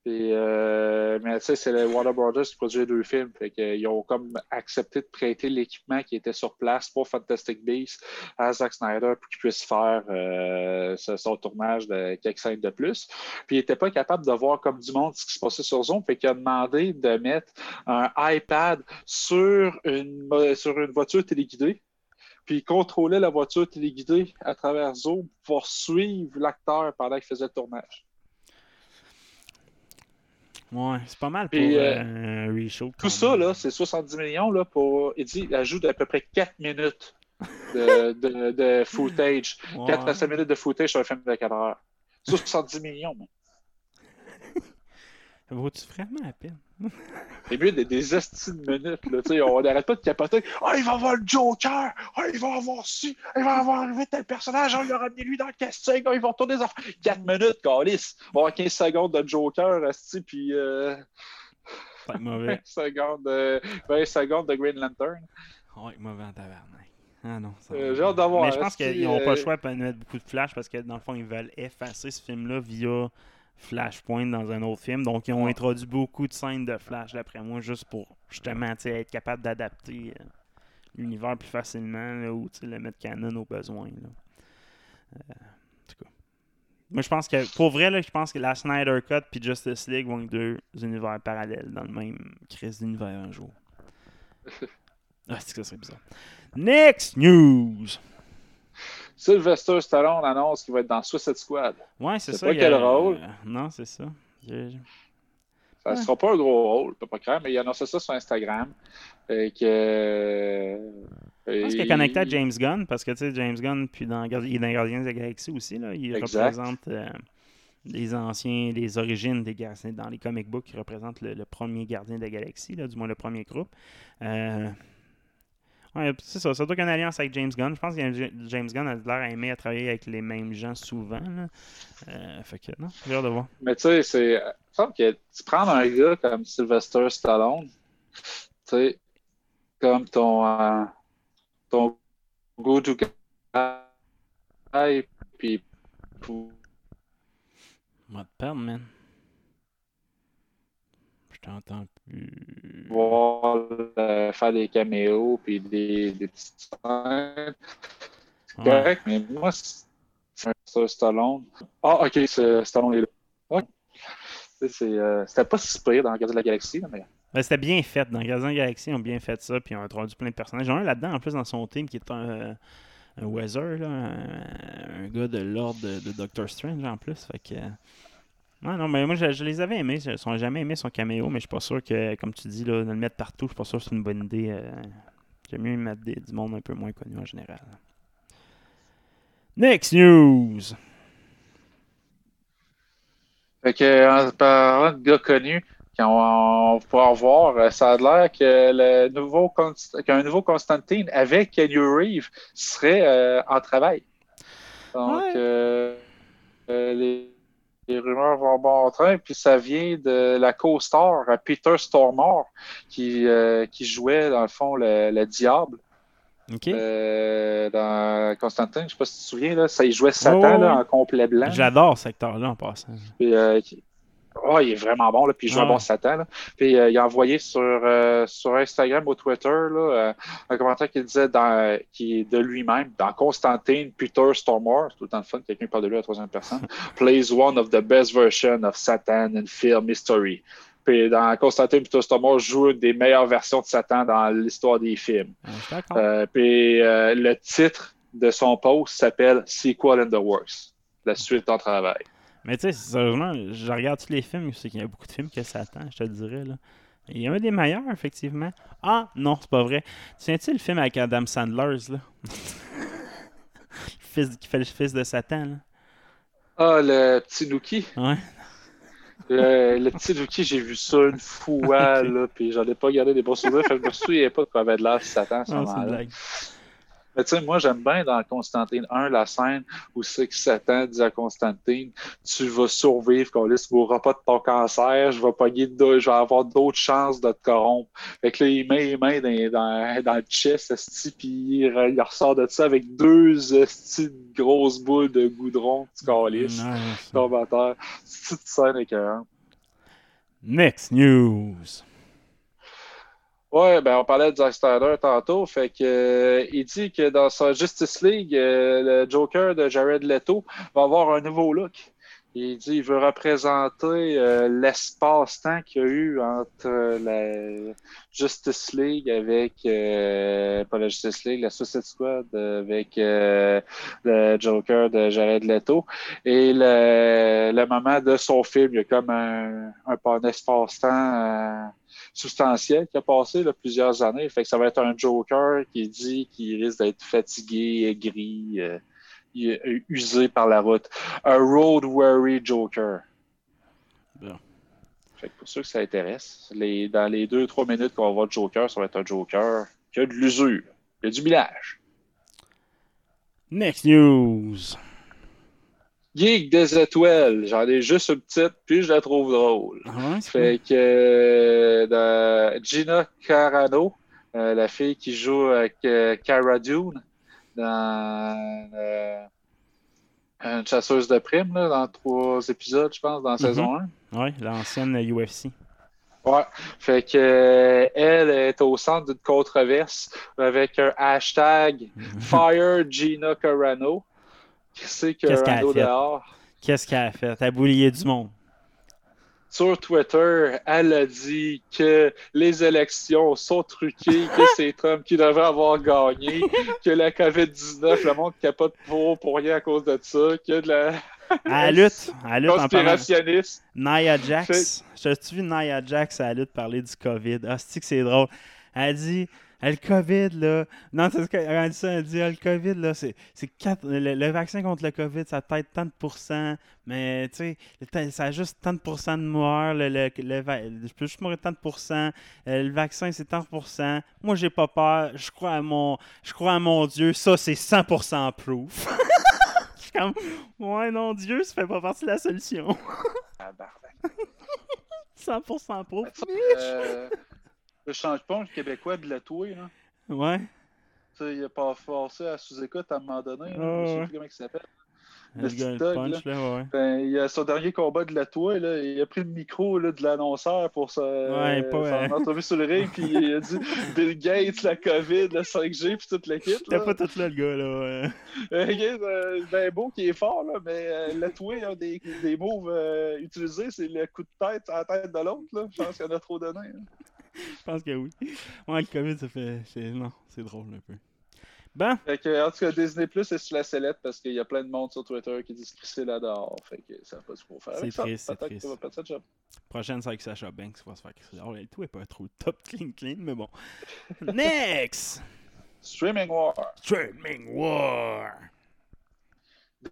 Euh, mais tu sais, c'est le Warner Brothers qui produit les deux films. Qu'ils ont comme accepté de prêter l'équipement qui était sur place pour Fantastic Beasts à Zack Snyder pour qu'il puisse faire euh, son tournage de quelques scènes de plus. Puis il n'était pas capable de voir comme du monde ce qui se passait sur Zoom. Fait qu'il a demandé de mettre un iPad sur une, mo- sur une voiture téléguidée. Puis il contrôlait la voiture téléguidée à travers Zoom pour suivre l'acteur pendant qu'il faisait le tournage. Ouais, c'est pas mal pour euh, euh, un reshoot. Tout ça, là, c'est 70 millions là, pour. Il dit, il ajoute à peu près 4 minutes de, de, de footage. 4 à 5 minutes de footage sur un film de 4 heures. [laughs] 70 millions, man. Vaut-tu vraiment la peine? [laughs] C'est mieux des, des de minutes. Là, tu sais, on n'arrête pas de capoter. Ah, il va avoir le Joker! Ah, il va avoir ci! Il va avoir arrivé tel personnage! Ah, il a ramené lui dans le casting! Ah, ils vont retourner les enfants! 4 minutes, calice! On va avoir 15 secondes de Joker, esti, puis euh, être mauvais. 20, [laughs] secondes de, 20 secondes de Green Lantern. Être mauvais en tabarnak. Ah non, ça Euh, va- j'ai hâte d'avoir, Mais je pense qu'ils n'ont pas le euh, choix de mettre beaucoup de flash parce que dans le fond, ils veulent effacer ce film-là via Flashpoint dans un autre film. Donc, ils ont introduit beaucoup de scènes de flash, d'après moi, juste pour justement être capable d'adapter euh, l'univers plus facilement là, ou le mettre canon aux besoins. Là. Euh, en tout cas. Moi, je pense que, pour vrai, là, je pense que la Snyder Cut puis Justice League vont être deux univers parallèles dans le même crise d'univers un jour. [laughs] Ah, c'est que ça serait bizarre. Next news! Sylvester Stallone annonce qu'il va être dans Suicide Squad. Ouais, c'est C'est ça. pas a- quel rôle. euh, non, c'est ça. Je- Ça ne Ouais. sera pas un gros rôle, pas croire, mais il a annoncé ça sur Instagram. Et que, Je pense qu'il est connecté à James Gunn parce que tu sais, James Gunn, puis dans, il est dans Guardians de la Galaxie aussi. Là, il Exact. représente euh, les anciens, les origines des gardiens dans les comic books. Il représente le, le premier gardien de la Galaxie, là, du moins le premier groupe. Euh, ouais, c'est ça. Ça doit être une alliance avec James Gunn. Je pense que James Gunn a l'air à aimer à travailler avec les mêmes gens souvent. Là. Euh, fait que non, j'ai hâte de voir. Mais tu sais, c'est. Il me semble que tu prends un gars comme Sylvester Stallone, tu sais, comme ton. euh, ton go-to guy, puis. pour- va te perdre, man. T'entends plus. voir euh, faire des caméos puis des, des petites scènes. C'est Ouais. correct, mais moi, c'est c'est Stallone. Ah, ok, c'est- Stallone est là. Ouais. Euh, C'était pas si pire dans Gardien de la Galaxie, mais Ben, c'était bien fait. Dans Gardien de la Galaxie, ils ont bien fait ça, puis ils ont introduit plein de personnages. J'en ai un là-dedans, en plus, dans son team, qui est un, euh, un Weather, là, un, un gars de l'ordre de, de Doctor Strange, en plus. Fait que... Ouais, non, mais moi, je, je les avais aimés. Je n'ai jamais aimé son caméo, mais je suis pas sûr que, comme tu dis, là, de le mettre partout, je suis pas sûr que c'est une bonne idée. euh, J'aime mieux mettre des- du monde un peu moins connu en général. Next news! Fait que, en parlant de gars connus, qu'on on va pouvoir voir, euh, ça a l'air que le nouveau Const- qu'un nouveau Constantine avec Kenny Reeves serait euh, en travail. Donc, Ouais. euh, euh, les, les rumeurs vont bon train, puis ça vient de la co-star Peter Stormare qui, euh, qui jouait, dans le fond, le, le diable. Ok? euh, dans Constantine, je sais pas si tu te souviens, là, ça, il jouait Satan là, en complet blanc. J'adore ce acteur-là en passant. Puis, euh, qui- oh, il est vraiment bon, là, puis il joue Ah. un bon Satan. Là. Puis euh, il a envoyé sur, euh, sur Instagram ou Twitter là, euh, un commentaire qui disait dans, qui est de lui-même, dans Constantine, Peter Stormare, c'est tout le temps le fun, quelqu'un parle de lui à la troisième personne, [laughs] plays one of the best versions of Satan in film history. Puis dans Constantine, Peter Stormare joue une des meilleures versions de Satan dans l'histoire des films. D'accord. Euh, puis euh, le titre de son post s'appelle Sequel in the Works. La suite en travail. Mais tu sais, sérieusement, je regarde tous les films, c'est qu'il y a beaucoup de films que ça attend, je te le dirais. Là. Il y a un des meilleurs, effectivement. Ah, non, c'est pas vrai. Tu Tiens-tu le film avec Adam Sandler, là? [laughs] Fils, qui fait le fils de Satan, là? Ah, le petit Nuki. Ouais. Le, le petit Nuki, j'ai vu ça une fois, [laughs] là, puis j'en ai pas gardé des bons souvenirs. Fait que je me souviens pas qu'on avait de l'air de Satan ce moment-là. Mais tu sais, moi, j'aime bien dans Constantine 1 la scène où c'est que Satan dit à Constantine Tu vas survivre, qu'on tu mourras pas de ton cancer, je vais pogner de- je vais avoir d'autres chances de te corrompre. Fait que là, il met les mains dans, dans, dans le chest, puis il, il ressort de ça avec deux esti, grosses boules de goudron, tu. C'est une petite scène écœurante. Next news. Ouais, ben on parlait de Zack Snyder tantôt, fait que euh, il dit que dans sa Justice League, euh, le Joker de Jared Leto va avoir un nouveau look. Il dit qu'il veut représenter euh, l'espace-temps qu'il y a eu entre la Justice League avec euh, pas la Justice League, la Suicide Squad avec euh, le Joker de Jared Leto et le, le moment de son film, il y a comme un, un, un espace-temps euh, substantiel qui a passé là, plusieurs années. Fait que ça va être un Joker qui dit qu'il risque d'être fatigué, aigri, euh, usé par la route. Un road weary Joker. Bon. Fait que pour ceux que ça intéresse, les, dans les deux, trois minutes qu'on va voir Joker, ça va être un Joker qui a de l'usure, qui a du millage. Next news. Geek des étoiles, j'en ai juste une petite, puis je la trouve drôle. Ah ouais, fait que euh, Gina Carano, euh, la fille qui joue avec euh, Cara Dune dans euh, une chasseuse de primes, là, dans trois épisodes, je pense, dans mm -hmm. saison 1. Oui, l'ancienne UFC. Ouais, fait que euh, elle est au centre d'une controverse avec un hashtag [laughs] Fire Gina Carano. Qu'est-ce que Qu'est-ce Carano dehors? Qu'est-ce qu'elle a fait? Elle a boulié du monde. Sur Twitter, elle a dit que les élections sont truquées, que [laughs] c'est Trump qui devrait avoir gagné, que la COVID-19, le monde capote pour, pour rien à cause de ça, que de la. À la lutte, à la lutte conspirationniste. En Nia Jax. J'ai-tu vu Nia Jax à la lutte parler du COVID? Ah, c'est que c'est drôle? Elle dit. Le COVID, là. Non, c'est ce qu'elle dit ça. Elle dit, le COVID, là, c'est. Le, le, vaccin contre le COVID, ça peut être tant de pourcents, mais, tu sais, ça a juste tant de pourcents de morts. Le, le, je peux juste mourir tant de pourcents. Euh, le vaccin, c'est tant de pourcents. Moi, j'ai pas peur. Je crois à mon, je crois à mon Dieu. Ça, c'est 100% proof. [laughs] je suis comme, ouais, non, Dieu, ça fait pas partie de la solution. Ah, 100% [laughs] proof. Euh, le change pas, le Québécois blatoué, là. Ouais. Tu sais, il a pas forcé à sous-écoute à un moment donné. Là, oh, je sais ouais. plus comment il s'appelle. Le, dog, punch, là, ouais. Ben, il a son dernier combat de la là, il a pris le micro là, de l'annonceur pour sa, Ouais, pas, son euh, entrevue sur le ring, puis il a dit [laughs] Bill Gates, la COVID, le 5G, puis toute l'équipe. T'es là. pas tout là, le gars, là. ouais. [laughs] Euh, euh, ben beau qui est fort, là, mais euh, la toit, un des, des moves euh, utilisés, c'est le coup de tête à la tête de l'autre. là. Je pense qu'il y en a trop donné. Je pense que oui. Ouais, le COVID, ça fait. Non, c'est drôle un peu. Bon, Fait que, en tout cas, Disney Plus c'est sur la sellette parce qu'il y a plein de monde sur Twitter qui disent crisser là dehors. Fait que ça n'a pas pour faire. C'est triste, c'est triste. va job. prochaine, c'est avec Sacha Banks qui va se faire crisser. Oh, le tout est pas trop top [laughs] clean clean, mais bon. Next! Streaming War. Streaming War!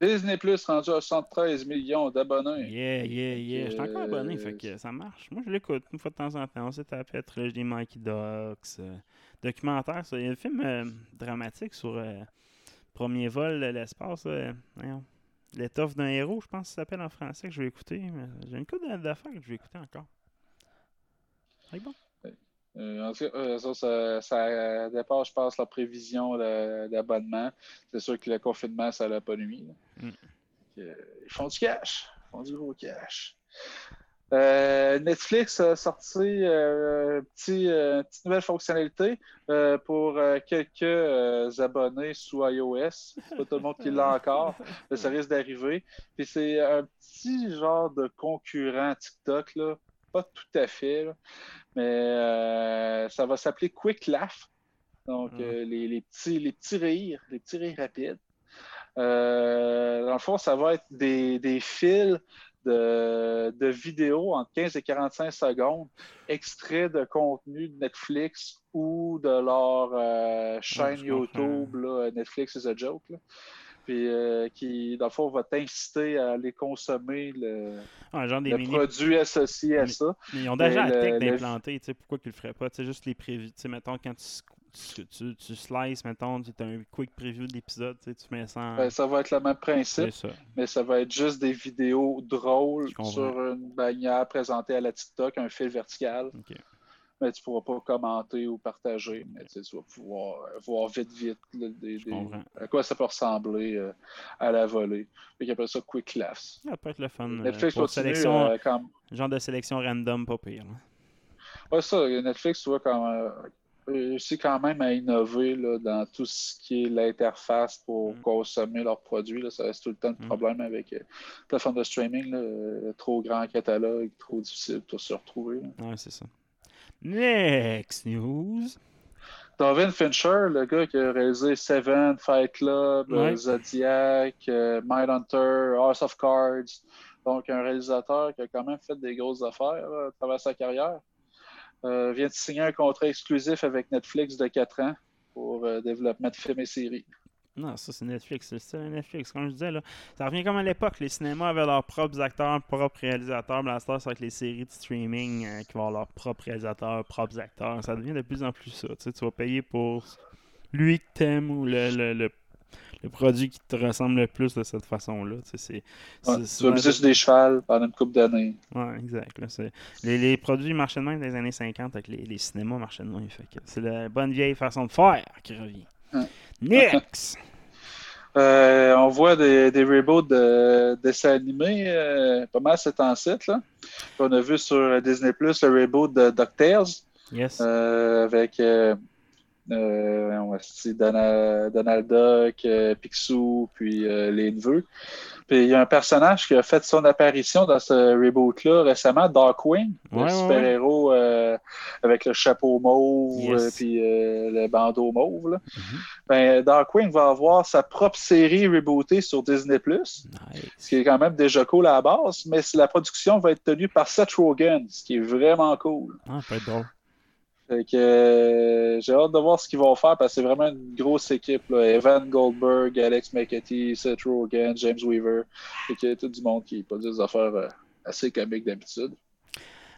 Disney Plus rendu à 113 millions d'abonnés. Yeah, yeah, yeah. Je suis encore abonné, fait que ça marche. Moi, je l'écoute une fois de temps en temps. On s'est tapé la trilogie des Mikey Ducks. euh, documentaire, ça. Il y a un film euh, dramatique sur euh, premier vol de l'espace. L'étoffe d'un héros, je pense que ça s'appelle en français, que je vais écouter. J'ai une couple d'affaires que je vais écouter encore. C'est bon. Euh, en tout cas, euh, ça, ça, ça dépasse, je pense, la prévision d'abonnement. C'est sûr que le confinement, ça l'a pas nuit. Mm. Euh, ils font du cash. Ils font du gros cash. Euh, Netflix a sorti petit, une petite nouvelle fonctionnalité pour quelques abonnés sous iOS. C'est pas tout le monde qui l'a [laughs] encore, mais ça risque d'arriver. Puis c'est un petit genre de concurrent TikTok, là. Pas tout à fait, là. mais euh, ça va s'appeler Quick Laugh. Donc, Mm. euh, les, les petits, les petits rires, les petits rires rapides. Euh, dans le fond, ça va être des, des fils de, de vidéos entre 15 et 45 secondes, extraits de contenu de Netflix ou de leur chaîne comprends. YouTube, là, Netflix is a joke. là. Puis, euh, qui, dans le fond, va t'inciter à aller consommer le, Ah, genre des le mini. produit associé à Mais- ça. Mais ils ont déjà la tech d'implanter, tu sais, pourquoi qu'ils le feraient pas? Tu sais, juste les prévus. Tu sais, mettons, quand tu, tu, tu, slices, mettons, tu as un quick preview de l'épisode, tu sais, tu mets ça en... Ben, ça va être le même principe. Ça. mais ça va être juste des vidéos drôles sur une bannière présentée à la TikTok, un fil vertical. Ok. Mais tu pourras pas commenter ou partager, mais tu vas pouvoir euh, voir vite, vite là, des- Je des- comprends. à quoi ça peut ressembler euh, à la volée. Fait qu'ils appellent ça Quick Laughs. Ça peut être le fun. euh, Netflix pour continue sélection, quand... genre de sélection random, pas pire. Ouais, ça, Netflix, tu vois, quand réussit quand même à innover là, dans tout ce qui est l'interface pour Mm. consommer leurs produits. Là. Ça reste tout le temps le Mm. problème avec euh, plateforme de streaming. Là, trop grand catalogue, trop difficile pour se retrouver. Ouais, c'est ça. Next news. David Fincher, le gars qui a réalisé Seven, Fight Club, euh, Ouais. Zodiac, euh, Mindhunter, House of Cards. Donc, un réalisateur qui a quand même fait des grosses affaires là, à travers sa carrière. Euh, vient de signer un contrat exclusif avec Netflix de 4 ans pour euh, développement de films et séries. Non, ça c'est Netflix. C'est ça, Netflix. Comme je disais, là, ça revient comme à l'époque. Les cinémas avaient leurs propres acteurs, propres réalisateurs. Heure, c'est avec les séries de streaming euh, qui vont avoir leurs propres réalisateurs, propres acteurs. Ça devient de plus en plus ça. Tu, sais, tu vas payer pour lui que t'aimes ou le, le, le, le produit qui te ressemble le plus de cette façon-là. Tu sais, c'est- Ouais, tu vas miser sur des chevals pendant une couple d'années. Ouais, exact. là, c'est- les, les produits marchaient de même dans les années 50 avec les, les cinémas marchaient de même. Fait que c'est la bonne vieille façon de faire qui revient. Next! Euh, on voit des, des reboots de dessins animés euh, pas mal ces temps-ci. là. On a vu sur Disney Plus le reboot de DuckTales. Yes. Euh, avec Donald, Donald Duck, Picsou, puis les neveux. Puis il y a un personnage qui a fait son apparition dans ce reboot-là récemment, Darkwing, Ouais, le super-héros euh, avec le chapeau mauve, Yes. euh, puis euh, le bandeau mauve. là. Mhm. Ben, Darkwing va avoir sa propre série rebootée sur Disney+, Nice. ce qui est quand même déjà cool à la base, mais la production va être tenue par Seth Rogen, ce qui est vraiment cool. Ah, ça peut être drôle. Fait que euh, j'ai hâte de voir ce qu'ils vont faire parce que c'est vraiment une grosse équipe. Là. Evan Goldberg, Alex McAtee, Seth Rogen, James Weaver. Fait que tout du monde qui produit des affaires euh, assez comiques d'habitude.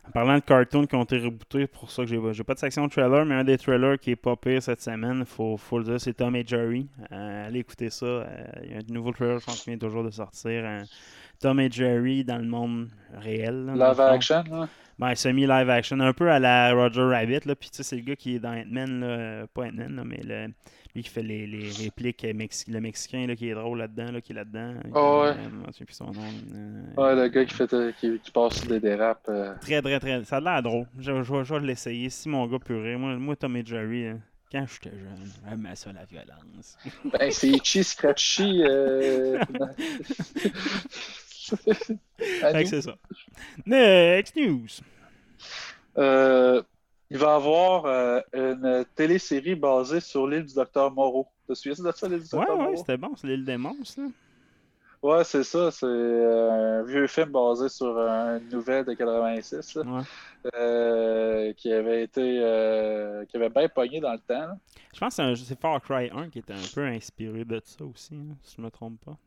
En parlant de cartoons qui ont été rebootés, pour ça que j'ai pas de section trailer, mais un des trailers qui est pas pire cette semaine, faut, faut le dire, c'est Tom et Jerry. Euh, allez écouter ça. Euh, Il y a un nouveau trailer, je pense, qui vient toujours de sortir. Euh, Tom et Jerry dans le monde réel. là, fond. action, là. Ben, semi-live action, un peu à la Roger Rabbit, là. Puis, tu sais, c'est le gars qui est dans Ant-Man, là. Pas Ant-Man, là, mais le, lui qui fait les, les répliques, euh, Mexi- le Mexicain, là, qui est drôle là-dedans, là, qui est là-dedans. Ah ouais. Euh, je souviens plus son nom. euh, Ouais, le gars qui, fait, euh, qui, qui passe des dérapes. Très, très, très. Ça a l'air drôle. Je, je, vais- je vais l'essayer. Si mon gars peut rire. Moi, moi Tom et Jerry, hein, quand j'étais jeune, j'aimais ça, la violence. Ben, c'est Itchy Scratchy. Euh... [laughs] [laughs] C'est ça. Next news. Euh, il va y avoir euh, une télésérie basée sur l'île du Docteur Moreau. Tu te souviens de ça, l'île du Ouais, Docteur ouais, Moreau? c'était bon. C'est l'île des monstres, là. Ouais, c'est ça. C'est euh, un vieux film basé sur une nouvelle de 86 là, Ouais. euh, qui avait été euh, qui avait bien pogné dans le temps. là. Je pense que c'est un- c'est Far Cry 1 qui était un peu inspiré de ça aussi, hein, si je me trompe pas.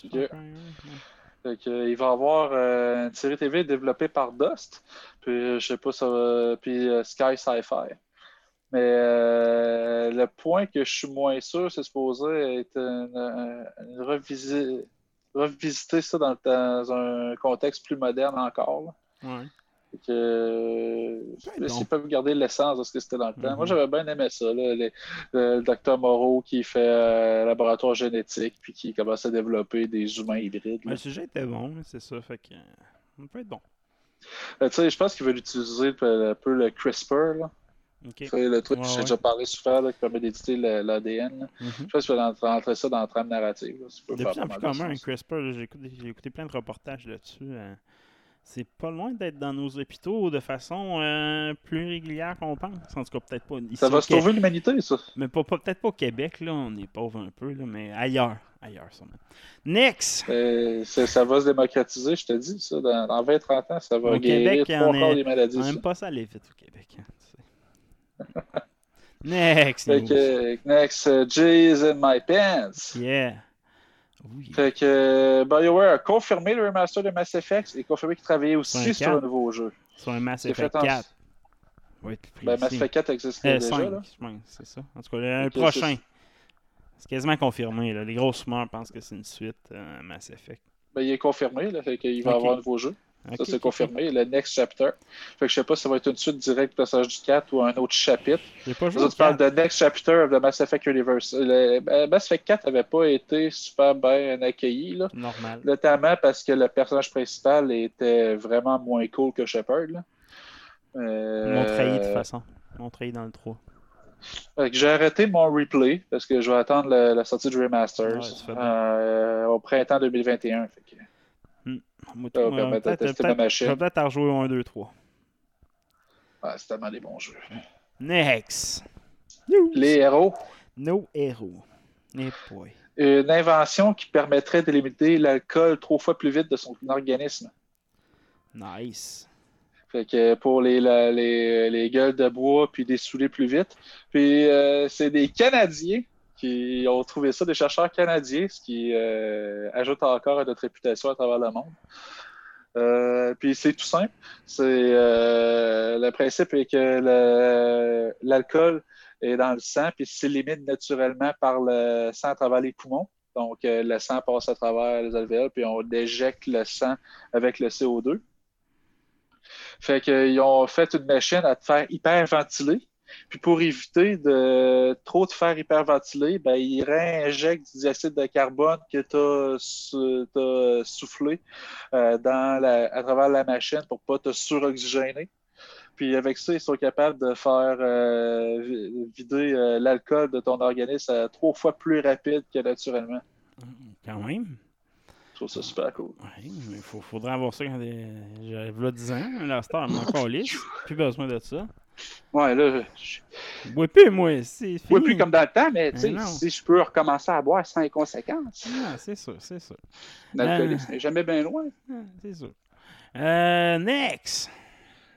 C'est Far Ok. Cry 1, ouais. Fait que, euh, il va y avoir euh, une série TV développée par Dust, puis euh, je sais pas ça va- puis euh, Sky Sci-Fi. Mais le point que je suis moins sûr, c'est supposé être une, une- une revisi- revisiter ça dans, dans un contexte plus moderne encore. Ouais. Que, euh, s'ils bon. peuvent garder l'essence de ce que c'était dans le temps. Mhm. Moi, j'avais bien aimé ça. là, les- le, docteur Moreau qui fait euh, laboratoire génétique puis qui commence à développer des humains hybrides. Le sujet était bon, c'est ça. Fait que. euh, Ça peut être bon. Euh, tu sais, je pense qu'ils veulent utiliser un peu le CRISPR. Là. Le truc Ouais, que j'ai ouais. déjà parlé souvent, là, qui permet d'éditer le- l'ADN. Mhm. Je pense qu'ils veulent ent- rentrer ça dans la trame narrative. là. Peut De plus en plus commun, un. CRISPR, j'ai écouté, j'ai écouté plein de reportages là-dessus. euh, c'est pas loin d'être dans nos hôpitaux de façon euh, plus régulière qu'on pense. En tout cas, peut-être pas ici. Ça va sauver l'humanité, ça. Mais pas, pas- peut-être pas au Québec, là, on est pauvre un peu, là, mais ailleurs. Ailleurs, sûrement. Next! Euh, ça, va se démocratiser, je te dis. Ça. Dans, dans 20-30 ans, ça va Au guérir Québec, trois quarts des maladies. On n'aime pas ça aller vite au Québec. hein, tu sais. [laughs] Next! Que, next, uh, J's in my pants. Yeah. Oui. Fait que euh, BioWare a confirmé le remaster de Mass Effect et confirmé qu'il travaillait aussi sur un nouveau jeu. Sur un Mass Effect fait en- 4. Ouais, plus Ben, Mass. Effect 4 existait Euh, déjà. 5, Là. je pense, c'est ça. En tout cas, le, prochain. c'est- quasiment confirmé. Là. Les grosses rumeurs pensent que c'est une suite euh, Mass Effect. Ben, il est confirmé, là, fait qu'il va Ok. avoir un nouveau jeu. Ça, c'est confirmé. Le Next Chapter. Fait que je sais pas si ça va être une suite directe du personnage du 4 ou un autre chapitre. pas joué Ça, tu parles 4. de Next Chapter of the Mass Effect Universe. Le, euh, Mass Effect 4 n'avait pas été super bien accueilli, là. Normal. notamment parce que le personnage principal était vraiment moins cool que Shepard. là. Ils Euh, m'ont trahi de toute façon. Ils m'ont trahi dans le 3. fait que J'ai arrêté mon replay parce que je vais attendre la, la sortie du Remasters Ouais, euh, au printemps 2021. Fait que, Moi, Ça va permettre de peut-être- tester ma machine. Je vais peut-être en rejouer un, 2, 3. ouais, c'est tellement des bons jeux. Next. News. Les héros. No héros. Eh boy. Une invention qui permettrait d'éliminer l'alcool trois fois plus vite de son organisme. Nice. Fait que pour les, la- les, les gueules de bois puis dessouler plus vite. Puis euh, c'est des Canadiens qui ont trouvé ça, des chercheurs canadiens, ce qui euh, ajoute encore à notre réputation à travers le monde. Euh, puis c'est tout simple. C'est euh, le principe est que l'alcool est dans le sang puis s'élimine naturellement par le sang à travers les poumons. Donc le sang passe à travers les alvéoles puis on déjecte le sang avec le CO2. Fait qu'ils ont fait une machine à te faire hyperventiler. Puis pour éviter de trop te faire hyperventiler, ben, ils réinjectent du dioxyde de carbone que tu as, soufflé euh, dans la- à travers la machine pour pas te suroxygéner. Puis avec ça, ils sont capables de faire euh, vi- vider euh, l'alcool de ton organisme à trois fois plus rapide que naturellement. Quand même. Je trouve ça super cool. Ouais, mais il faudrait avoir ça quand j'avais là 10 ans. La star, elle encore lisse. Plus besoin de ça. Ouais, là, je bois plus, moi. C'est fini. Oui, plus comme dans le temps, mais si je peux recommencer à boire sans conséquences, Ah, c'est sûr, c'est sûr. l'alcoolisme n'est jamais bien loin. Ah, c'est sûr. Euh, next.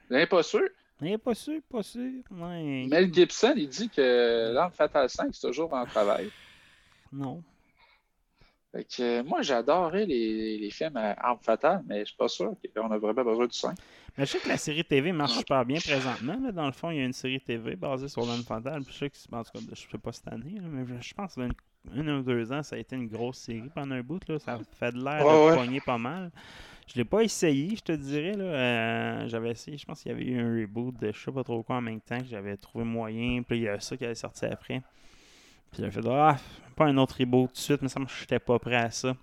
N'est pas sûr. Eh, pas sûr, pas sûr. Ouais. Mel Gibson, il dit que l'Arme Fatale 5, c'est toujours en travail. Non. Fait que, euh, moi, j'adorais les, les films à Arme Fatale, mais je suis pas sûr qu'on a vraiment besoin du 5. Mais je sais que la série TV marche super bien présentement. là. Dans le fond, il y a une série TV basée sur l'homme fatal. Je sais que, en tout cas, je sais pas cette année, là, mais je pense que une, une ou deux ans, ça a été une grosse série pendant un bout. Là. Ça fait de l'air de ouais. pas mal. Je l'ai pas essayé, je te dirais. Là. Euh, j'avais essayé, je pense qu'il y avait eu un reboot de je sais pas trop quoi en même temps que j'avais trouvé moyen. Puis il y a ça qui avait sorti après. Puis j'avais fait Ah, pas un autre reboot tout de suite, mais ça me j'étais pas prêt à ça.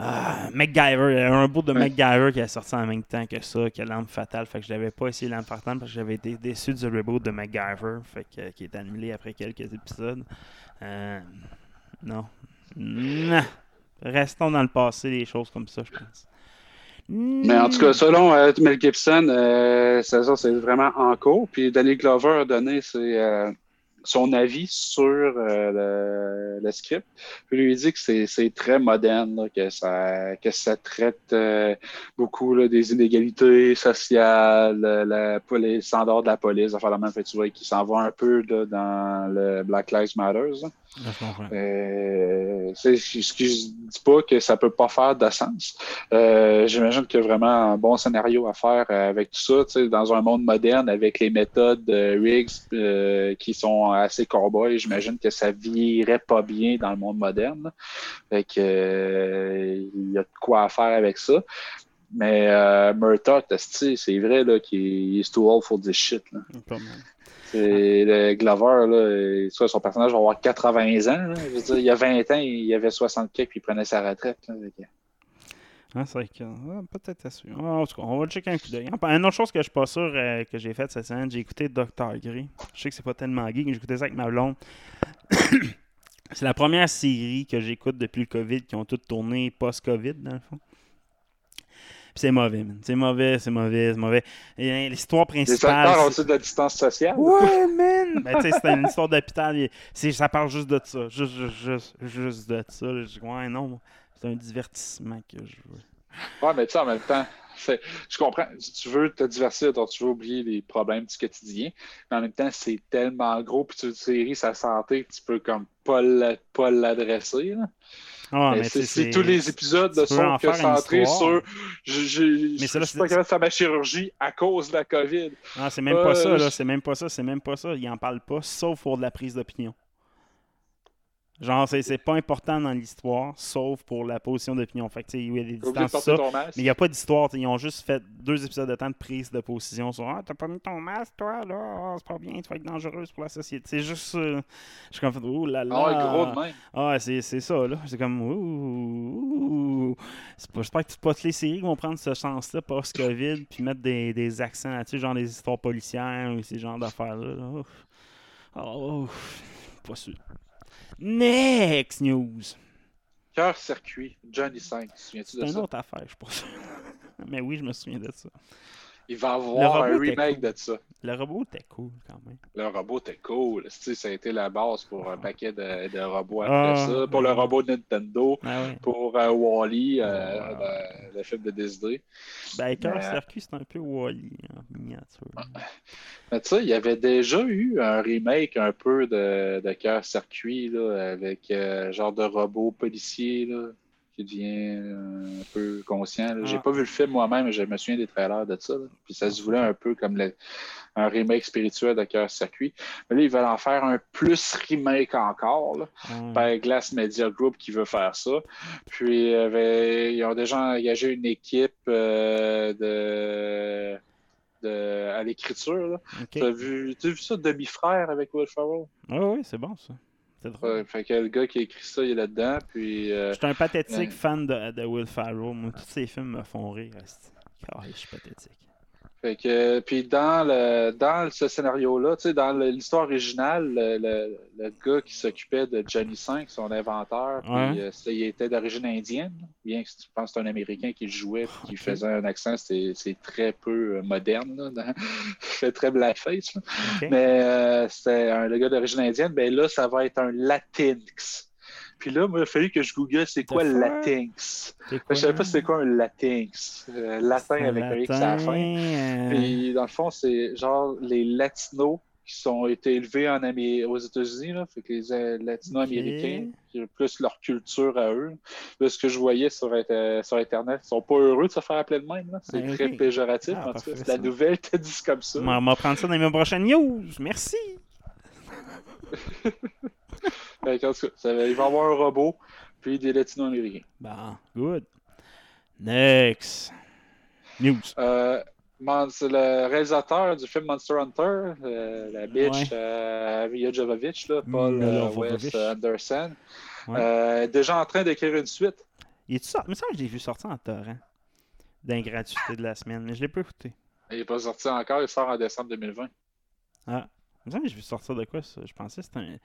Ah, MacGyver, il y avait un bout de MacGyver qui est sorti en même temps que ça, que L'Arme Fatale. Fait que je n'avais pas essayé L'Arme Fatale parce que j'avais été déçu du reboot de MacGyver, fait que, qui est annulé après quelques épisodes. Euh, non. Non. Restons dans le passé, des choses comme ça, je pense. Mais en tout cas, selon euh, Mel Gibson, euh, ça, c'est vraiment en cours. Puis Danny Glover a donné ses, euh, son avis sur euh, le, script. Puis lui dit que c'est très moderne, que, ça, que ça traite euh, beaucoup des inégalités sociales, la, les standards de la police, enfin la même fait, tu vois, qui s'en va un peu dans le Black Lives Matter. Euh, ce que je dis pas que ça peut pas faire de sens. J'imagine qu'il y a vraiment un bon scénario à faire avec tout ça, dans un monde moderne avec les méthodes Riggs qui sont assez cowboy, j'imagine que ça virait pas bien dans le monde moderne. Fait que euh, il y a de quoi faire avec ça. Mais euh, Murtaugh, c'est vrai qu'il est too old for this shit. Là. Le Glover, là, soit son personnage va avoir 80 ans. Il y a 20 ans, il avait 60 puis il prenait sa retraite. Ah, c'est vrai que. Ah, peut-être à suivre. en tout cas, on va checker un coup d'œil. Une autre chose que je suis pas sûr euh, que j'ai faite cette semaine, j'ai écouté Dr. Grey. Je sais que c'est pas tellement geek, mais écouté ça avec ma blonde. [coughs] c'est la première série que j'écoute depuis le COVID qui ont toutes tourné post-COVID, dans le fond. C'est mauvais, man. C'est mauvais, c'est mauvais, c'est mauvais. L'histoire principale. Les acteurs ont de la distance sociale? Ouais, [laughs] man! ben, tu sais, c'est une histoire d'hôpital. Ça parle juste de ça. Juste, juste, juste, de ça. Je dis, ouais, non. C'est un divertissement que je veux. Ouais, mais tu sais, en même temps, je comprends. Tu veux te divertir, donc tu veux oublier les problèmes du quotidien. Mais en même temps, c'est tellement gros, puis tu une série sa santé, tu peux comme pas l'adresser. Ah, c'est tous les épisodes de sont que centrés sur je, je, je, suis pas capable de faire ma chirurgie à cause de la COVID. Non, c'est même pas ça, là. C'est même pas ça, c'est même pas ça. Il en parle pas, sauf pour de la prise d'opinion. Genre, c'est pas important dans l'histoire, sauf pour la position d'opinion. Fait que, il y a des distances, ça, mais il n'y a pas d'histoire. Ils ont juste fait deux épisodes de temps de prise de position sur Ah, t'as pas mis ton masque, toi, là, ah, c'est pas bien, tu vas être dangereuse pour la société. C'est juste. Euh, je suis comme, oh là là. Ah, gros de même. Ah, c'est ça, là. C'est comme, ouh. J'espère que toutes les séries vont prendre ce sens-là post-COVID, puis mettre des, des accents là-dessus, genre des histoires policières ou ces genres d'affaires-là. Oh. oh, pas sûr. Next news. Cœur circuit, Johnny 5. Souviens-tu de ça? C'est une autre affaire, je pense. [laughs] Mais oui, je me souviens de ça. Il va avoir un remake de ça. Le robot était cool quand même. Le robot était cool. ça a été la base pour un paquet de, de robots après ah, ça. Pour le robot de Nintendo, ah pour euh, Wally, euh, le, film de Disney. Ben, Cœur Circuit, c'est un peu Wally en miniature. Mais tu sais, il y avait déjà eu un remake un peu de, de Cœur Circuit là, avec euh, genre de robot policier. Là qui devient un peu conscient. J'ai ah. pas vu le film moi-même, mais je me souviens des trailers de ça. Puis ça se voulait un peu comme un remake spirituel de Cœur Circuit. Mais là, ils veulent en faire un plus remake encore. Là, ah. Par Glass Media Group qui veut faire ça. Puis ils ont déjà engagé une équipe euh, de à l'écriture. Tu as vu, vu ça, Demi-frère avec Will Ferrell? Ah oui, c'est bon ça. Ouais, fait que le gars qui a écrit ça, il est là-dedans. Puis, euh, je suis un pathétique fan de, de, Will Ferrell. Moi, tous ces films me font rire. Oh, je suis pathétique. Fait que, puis dans, le, dans ce scénario-là, tu sais, dans l'histoire originale, le, le, gars qui s'occupait de Johnny 5, son inventeur, puis, euh, il était d'origine indienne, bien que tu penses que c'est un Américain qui jouait qui faisait un accent, c'est très peu euh, moderne, là, [laughs] il fait très blackface. Mais euh, c'était un le gars d'origine indienne, ben là, ça va être un Latinx. Puis là, il a fallu que je google c'est quoi le latinx. Je savais pas c'était quoi un latinx. Euh, latin avec un X à la fin. Euh. Puis dans le fond, c'est genre les latinos qui sont été élevés en aux États-Unis, là, fait que les euh, latino-américains, plus leur culture à eux. Là, ce que je voyais sur, sur Internet, ils sont pas heureux de se faire appeler de même. C'est très péjoratif. Ah, en tout cas, la nouvelle te dit comme ça. On va prendre ça dans mes prochaines news. Merci. [laughs] il va y avoir un robot, puis des latino-américains. Bah, good. Next. News. Euh, le réalisateur du film Monster Hunter, euh, la bitch Ouais. euh, Mia Jovovich, là, Paul euh. Wes Anderson, Ouais. euh, est déjà en train d'écrire une suite. Il est sorti? Il me semble que je l'ai vu sortir en torrent. D'ingratuité de la semaine, mais je l'ai pas écouté. Il n'est pas sorti encore, il sort en décembre 2020. Ah. Il me semble que j'ai vu sortir de quoi ça? Je pensais que c'était un.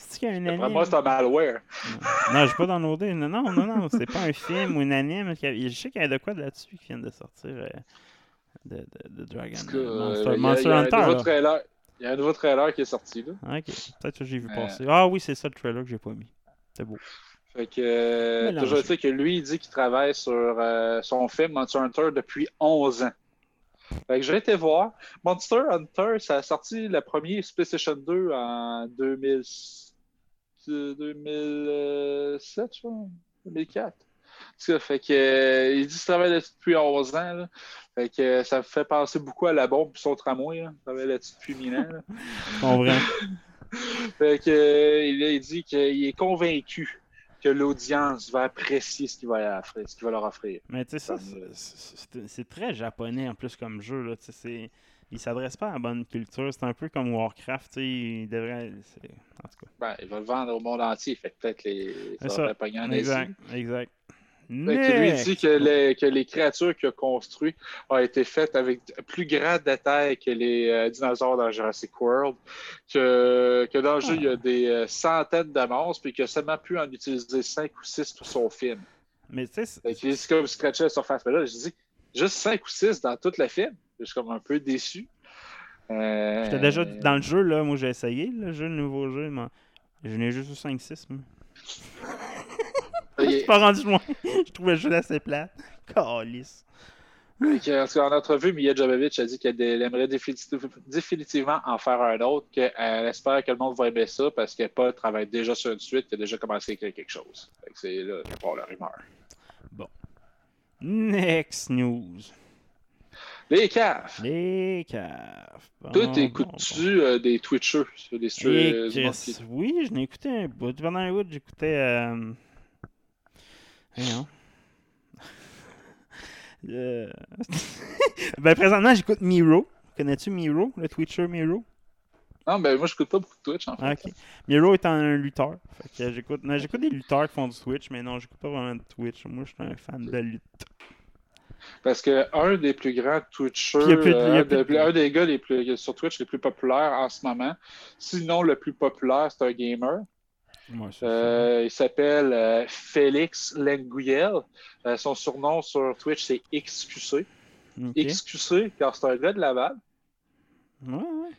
C'est qu'il y a un anime? moi, c'est un malware. [laughs] Non, je pas downloadé. Non, non, non, non. C'est pas un film ou un anime. Je sais qu'il y a de quoi là-dessus qui vient de sortir euh, de, de, de Dragon. Que, Monster, il y a- il y a Monster un nouveau Hunter. là. Il y a un nouveau trailer qui est sorti. Là. Ah, Ok, peut-être que j'ai vu Euh. passer. Ah oui, c'est ça le trailer que j'ai pas mis. C'est beau. Fait que, euh, toujours sais que lui, il dit qu'il travaille sur euh, son film Monster Hunter depuis 11 ans. Fait que j'ai été voir. Monster Hunter, ça a sorti le premier PlayStation 2 en 2000, euh, 2007, je crois, 2004. Ça fait que, euh, il dit qu'il travaille là-dessus depuis 11 ans. là. Fait que euh, ça me fait penser beaucoup à la bombe et son tramway. Là. Il travaille là-dessus depuis 1000 ans. là. [laughs] Fait que, euh, il, il dit qu'il est convaincu que l'audience va apprécier ce qu'il va, va leur offrir. Mais tu sais, ça, c'est- très japonais en plus comme jeu. Là. C'est- Il s'adresse pas à la bonne culture. C'est un peu comme Warcraft. tu sais, Il devrait. En tout cas. Ben, il va le vendre au monde entier. Fait peut-être les... Ça ça. en. Exact. Exact. Que lui, dit que les, que les créatures qu'il a construites ont été faites avec plus grand détail que les euh, dinosaures dans Jurassic World, que, que dans le jeu, il y a des euh, centaines de monstres, puis qu'il a seulement pu en utiliser 5 ou 6 pour son film. Mais tu sais, c'est- comme scratcher la surface. Mais là, je dis juste 5 ou 6 dans tout le film? Je suis comme un peu déçu. Euh, J'étais déjà dans le jeu, là. Moi, j'ai essayé le jeu, le nouveau jeu. Mais... Je n'ai juste eu 5-6. moi. [laughs] Je suis pas rendu loin. [laughs] je trouvais le jeu assez plat. Calice. En entrevue, Mia Jovovich a dit qu'elle elle aimerait définitiv- définitivement en faire un autre, qu'elle espère que le monde va aimer ça parce que Paul travaille déjà sur une suite, qu'il a déjà commencé à écrire quelque chose. C'est là part la rumeur. Next news. Les caves! Les caves. Bon, Toi, bon, t'écoutes-tu euh, des Twitchers sur des streams? Chris, oui, je n'ai écouté un bout. Pendant un bout, j'écoutais. Euh... [laughs] Euh, [laughs] ben, présentement, j'écoute Miro. Connais-tu Miro, le Twitcher Miro? Non, ben moi, je n'écoute pas beaucoup de Twitch, en fait. Ah, ok. Miro est un lutteur. Fait que j'écoute. j'écoute des lutteurs qui font du Twitch, mais non, j'écoute pas vraiment de Twitch. Moi, je suis un fan de lutte. Parce que un des plus grands Twitchers, de- euh, de- des- un des gars les plus, sur Twitch les plus populaires en ce moment, sinon le plus populaire, c'est un gamer. Ouais, Euh, il s'appelle euh, Félix Lenguiel. Euh, son surnom sur Twitch, c'est XQC. ça. Ok. XQC, car c'est un gars de Laval. Ouais, ouais.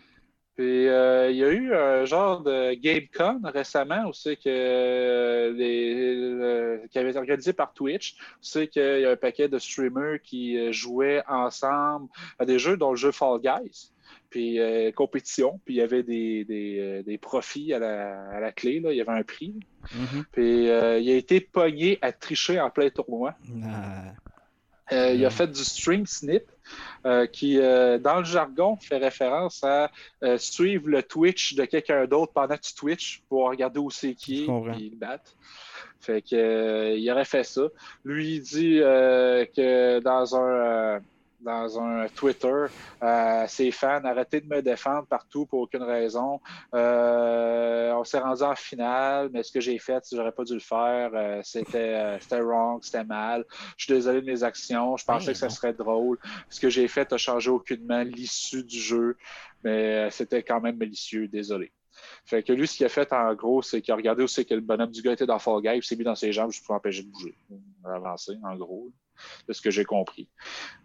Puis euh, il y a eu un genre de GameCon récemment c'est que euh, les, le- qui avait été organisé par Twitch. C'est qu'il y a un paquet de streamers qui euh, jouaient ensemble à des jeux dont le jeu Fall Guys. Puis euh, compétition, puis il y avait des, des, euh, des profits à la, à la clé, là. il y avait un prix. Mhm. Puis euh, il a été pogné à tricher en plein tournoi. Ah, Euh, il a fait du string snip euh, qui, euh, dans le jargon, fait référence à euh, suivre le Twitch de quelqu'un d'autre pendant que tu Twitch pour regarder où c'est qui et le battre. Fait que, il aurait fait ça. Lui, il dit que dans un, dans un Twitter, euh, ses fans arrêtez de me défendre partout pour aucune raison. Euh, on s'est rendu en finale, mais ce que j'ai fait, j'aurais pas dû le faire. Euh, c'était, c'était wrong, c'était mal. Je suis désolé de mes actions. Je pensais Hey, que ça serait drôle. Ce que j'ai fait a changé aucunement l'issue du jeu, mais c'était quand même malicieux. Désolé. Fait que lui, ce qu'il a fait en gros, c'est qu'il a regardé où c'est que le bonhomme du gars était dans Fall Guys, il s'est mis dans ses jambes juste pour l'empêcher de bouger, avancer, en gros. De ce que j'ai compris.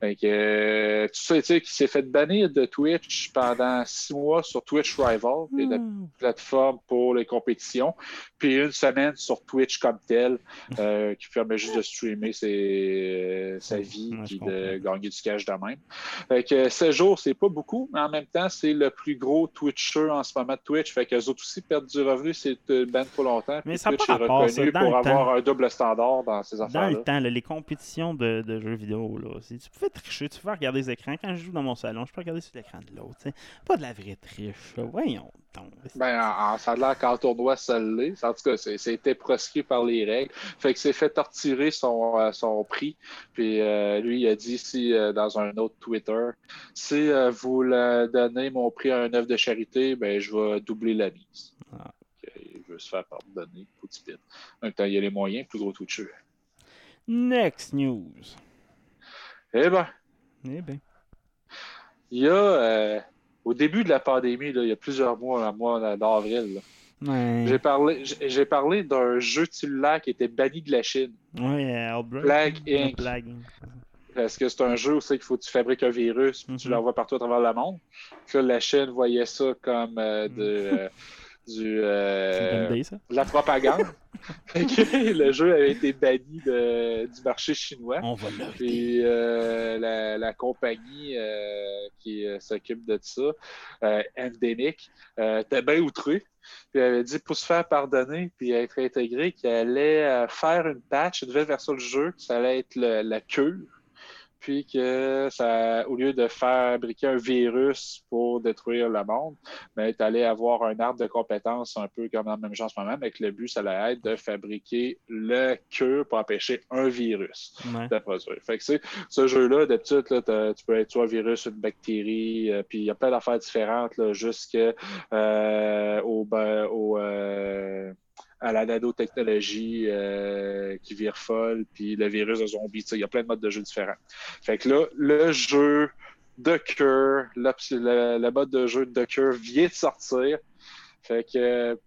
Fait que, euh, tu sais, tu sais, qu'il s'est fait bannir de Twitch pendant six mois sur Twitch Rival, qui est la Hmm. plateforme pour les compétitions, puis une semaine sur Twitch comme tel, euh, qui permet juste de streamer ses- sa vie Ouais, puis de gagner du cash de même. Fait que 16 jours, c'est pas beaucoup, mais en même temps, c'est le plus gros Twitcher en ce moment de Twitch. Fait qu'eux autres aussi perdent du revenu, c'est une ban trop longtemps. Mais ça Twitch pas est rapport, reconnu ça, dans pour le avoir temps. un double standard dans ces Dans affaires-là. le temps, là, les compétitions de de, de jeux vidéo. Là. Tu pouvais tricher, tu pouvais regarder les écrans. Quand je joue dans mon salon, je peux regarder sur l'écran de l'autre. Pas de la vraie triche. là. Voyons donc. Ben, en, en- ça a l'air qu'en tournoi, ça l'est. En tout cas, c'était proscrit par les règles. Fait que c'est fait torturer son, euh, son prix. Puis euh, lui, il a dit si euh, dans un autre Twitter, si euh, vous le donnez mon prix à un œuvre de charité, ben je vais doubler la mise. Ah. Il veut se faire pardonner, petit pit. En même temps, il y a les moyens, plus gros Twitcher. Next news. Eh ben, Eh bien. il y a euh, au début de la pandémie, là, il y a plusieurs mois, un mois d'avril, Ouais. J'ai parlé, j'ai parlé d'un jeu cellulaire qui était banni de la Chine. Ouais, euh, Ouais, Inc. Parce que c'est un jeu où c'est qu'il faut que tu fabriques un virus, puis tu Mhm. l'envoies partout à travers le monde. Puis là, la Chine voyait ça comme euh, de, euh, du, euh, idée, la propagande. [laughs] Le jeu avait été banni de- du marché chinois. On va. Puis euh, la, la compagnie euh, qui s'occupe de ça, Endemic, était bien outrée. Puis elle avait dit pour se faire pardonner puis être intégré qu'elle allait faire une patch, une nouvelle version du jeu, que ça allait être le- la cure. Puis que ça, au lieu de fabriquer un virus pour détruire le monde, mais tu allais avoir un arbre de compétences un peu comme dans le même genre en ce moment, mais que le but, ça allait être de fabriquer le cure pour empêcher un virus Ouais. de produire. Fait que, ce jeu-là, d'habitude, tu peux être soit un virus, une bactérie, euh, puis il y a plein d'affaires différentes, là, jusqu'à euh, au, ben, au, euh, à la nanotechnologie euh, qui vire folle, puis le virus de zombie. Tu sais, Il y a plein de modes de jeu différents. Fait que là, le jeu de cœur, le, mode de jeu de cœur vient de sortir. Fait que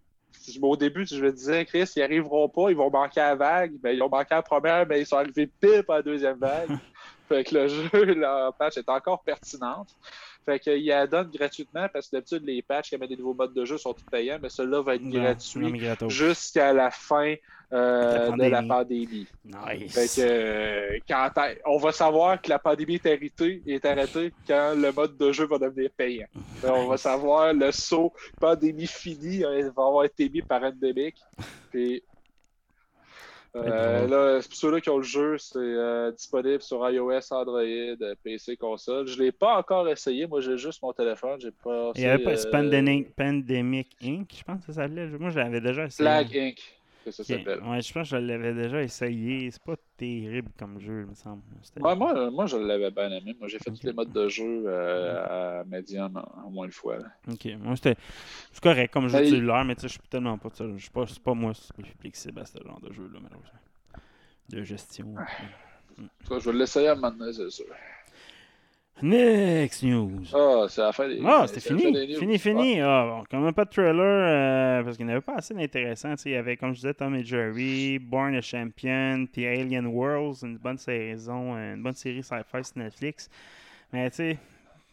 au début, je me disais, Chris, ils arriveront pas, ils vont manquer à la vague. Ben, ils ont manqué à la première, mais ils sont arrivés pile à la deuxième vague. [laughs] fait que le jeu, [laughs] la patch est encore pertinente. Fait qu'ils la donnent gratuitement parce que d'habitude, les patchs qui amènent des nouveaux modes de jeu sont tous payants, mais celui-là va être gratuit jusqu'à la fin euh, La de la pandémie. Nice. Fait que, euh, quand on va savoir que la pandémie est arrêtée, est arrêtée quand le mode de jeu va devenir payant. Fait, On va savoir le saut pandémie finie, hein, va avoir été mis par Endemic. Puis, euh, là, pour ceux-là qui ont le jeu, c'est euh, disponible sur iOS, Android, euh, PC, console. Je ne l'ai pas encore essayé. Moi, j'ai juste mon téléphone. J'ai pas. Il y avait pas euh, Pandemic, Inc., je pense que ça s'appelait. Moi, je l'avais déjà essayé. Flag Inc. que ça Ok. s'appelle. Ouais, je pense que je l'avais déjà essayé. C'est pas terrible comme jeu, il me semble. Ouais, moi, moi, je l'avais bien aimé. Moi, j'ai fait tous les modes de jeu euh, à médium au moins une fois. là. Ok, moi c'était. C'est correct comme jeu Hey. cellulaire, mais tu sais, je suis tellement pas. sais, Je suis pas, pas moi qui suis flexible à ce genre de jeu-là, malheureusement. De gestion. En tout cas, je vais l'essayer à un moment donné, c'est sûr. Next news. Ah, c'est la fin des Ah, c'était fini. Fini, fini. Ah, bon, quand même pas de trailer euh, parce qu'il n'y avait pas assez d'intéressant. Il y avait, comme je disais, Tom et Jerry, Born a Champion, puis Alien Worlds, une bonne saison, euh, une bonne série sci-fi sur Netflix. Mais tu sais,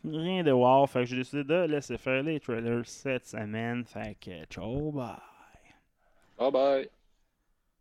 rien de wow. Fait que j'ai décidé de laisser faire les trailers cette semaine. Fait que ciao, bye. Bye bye.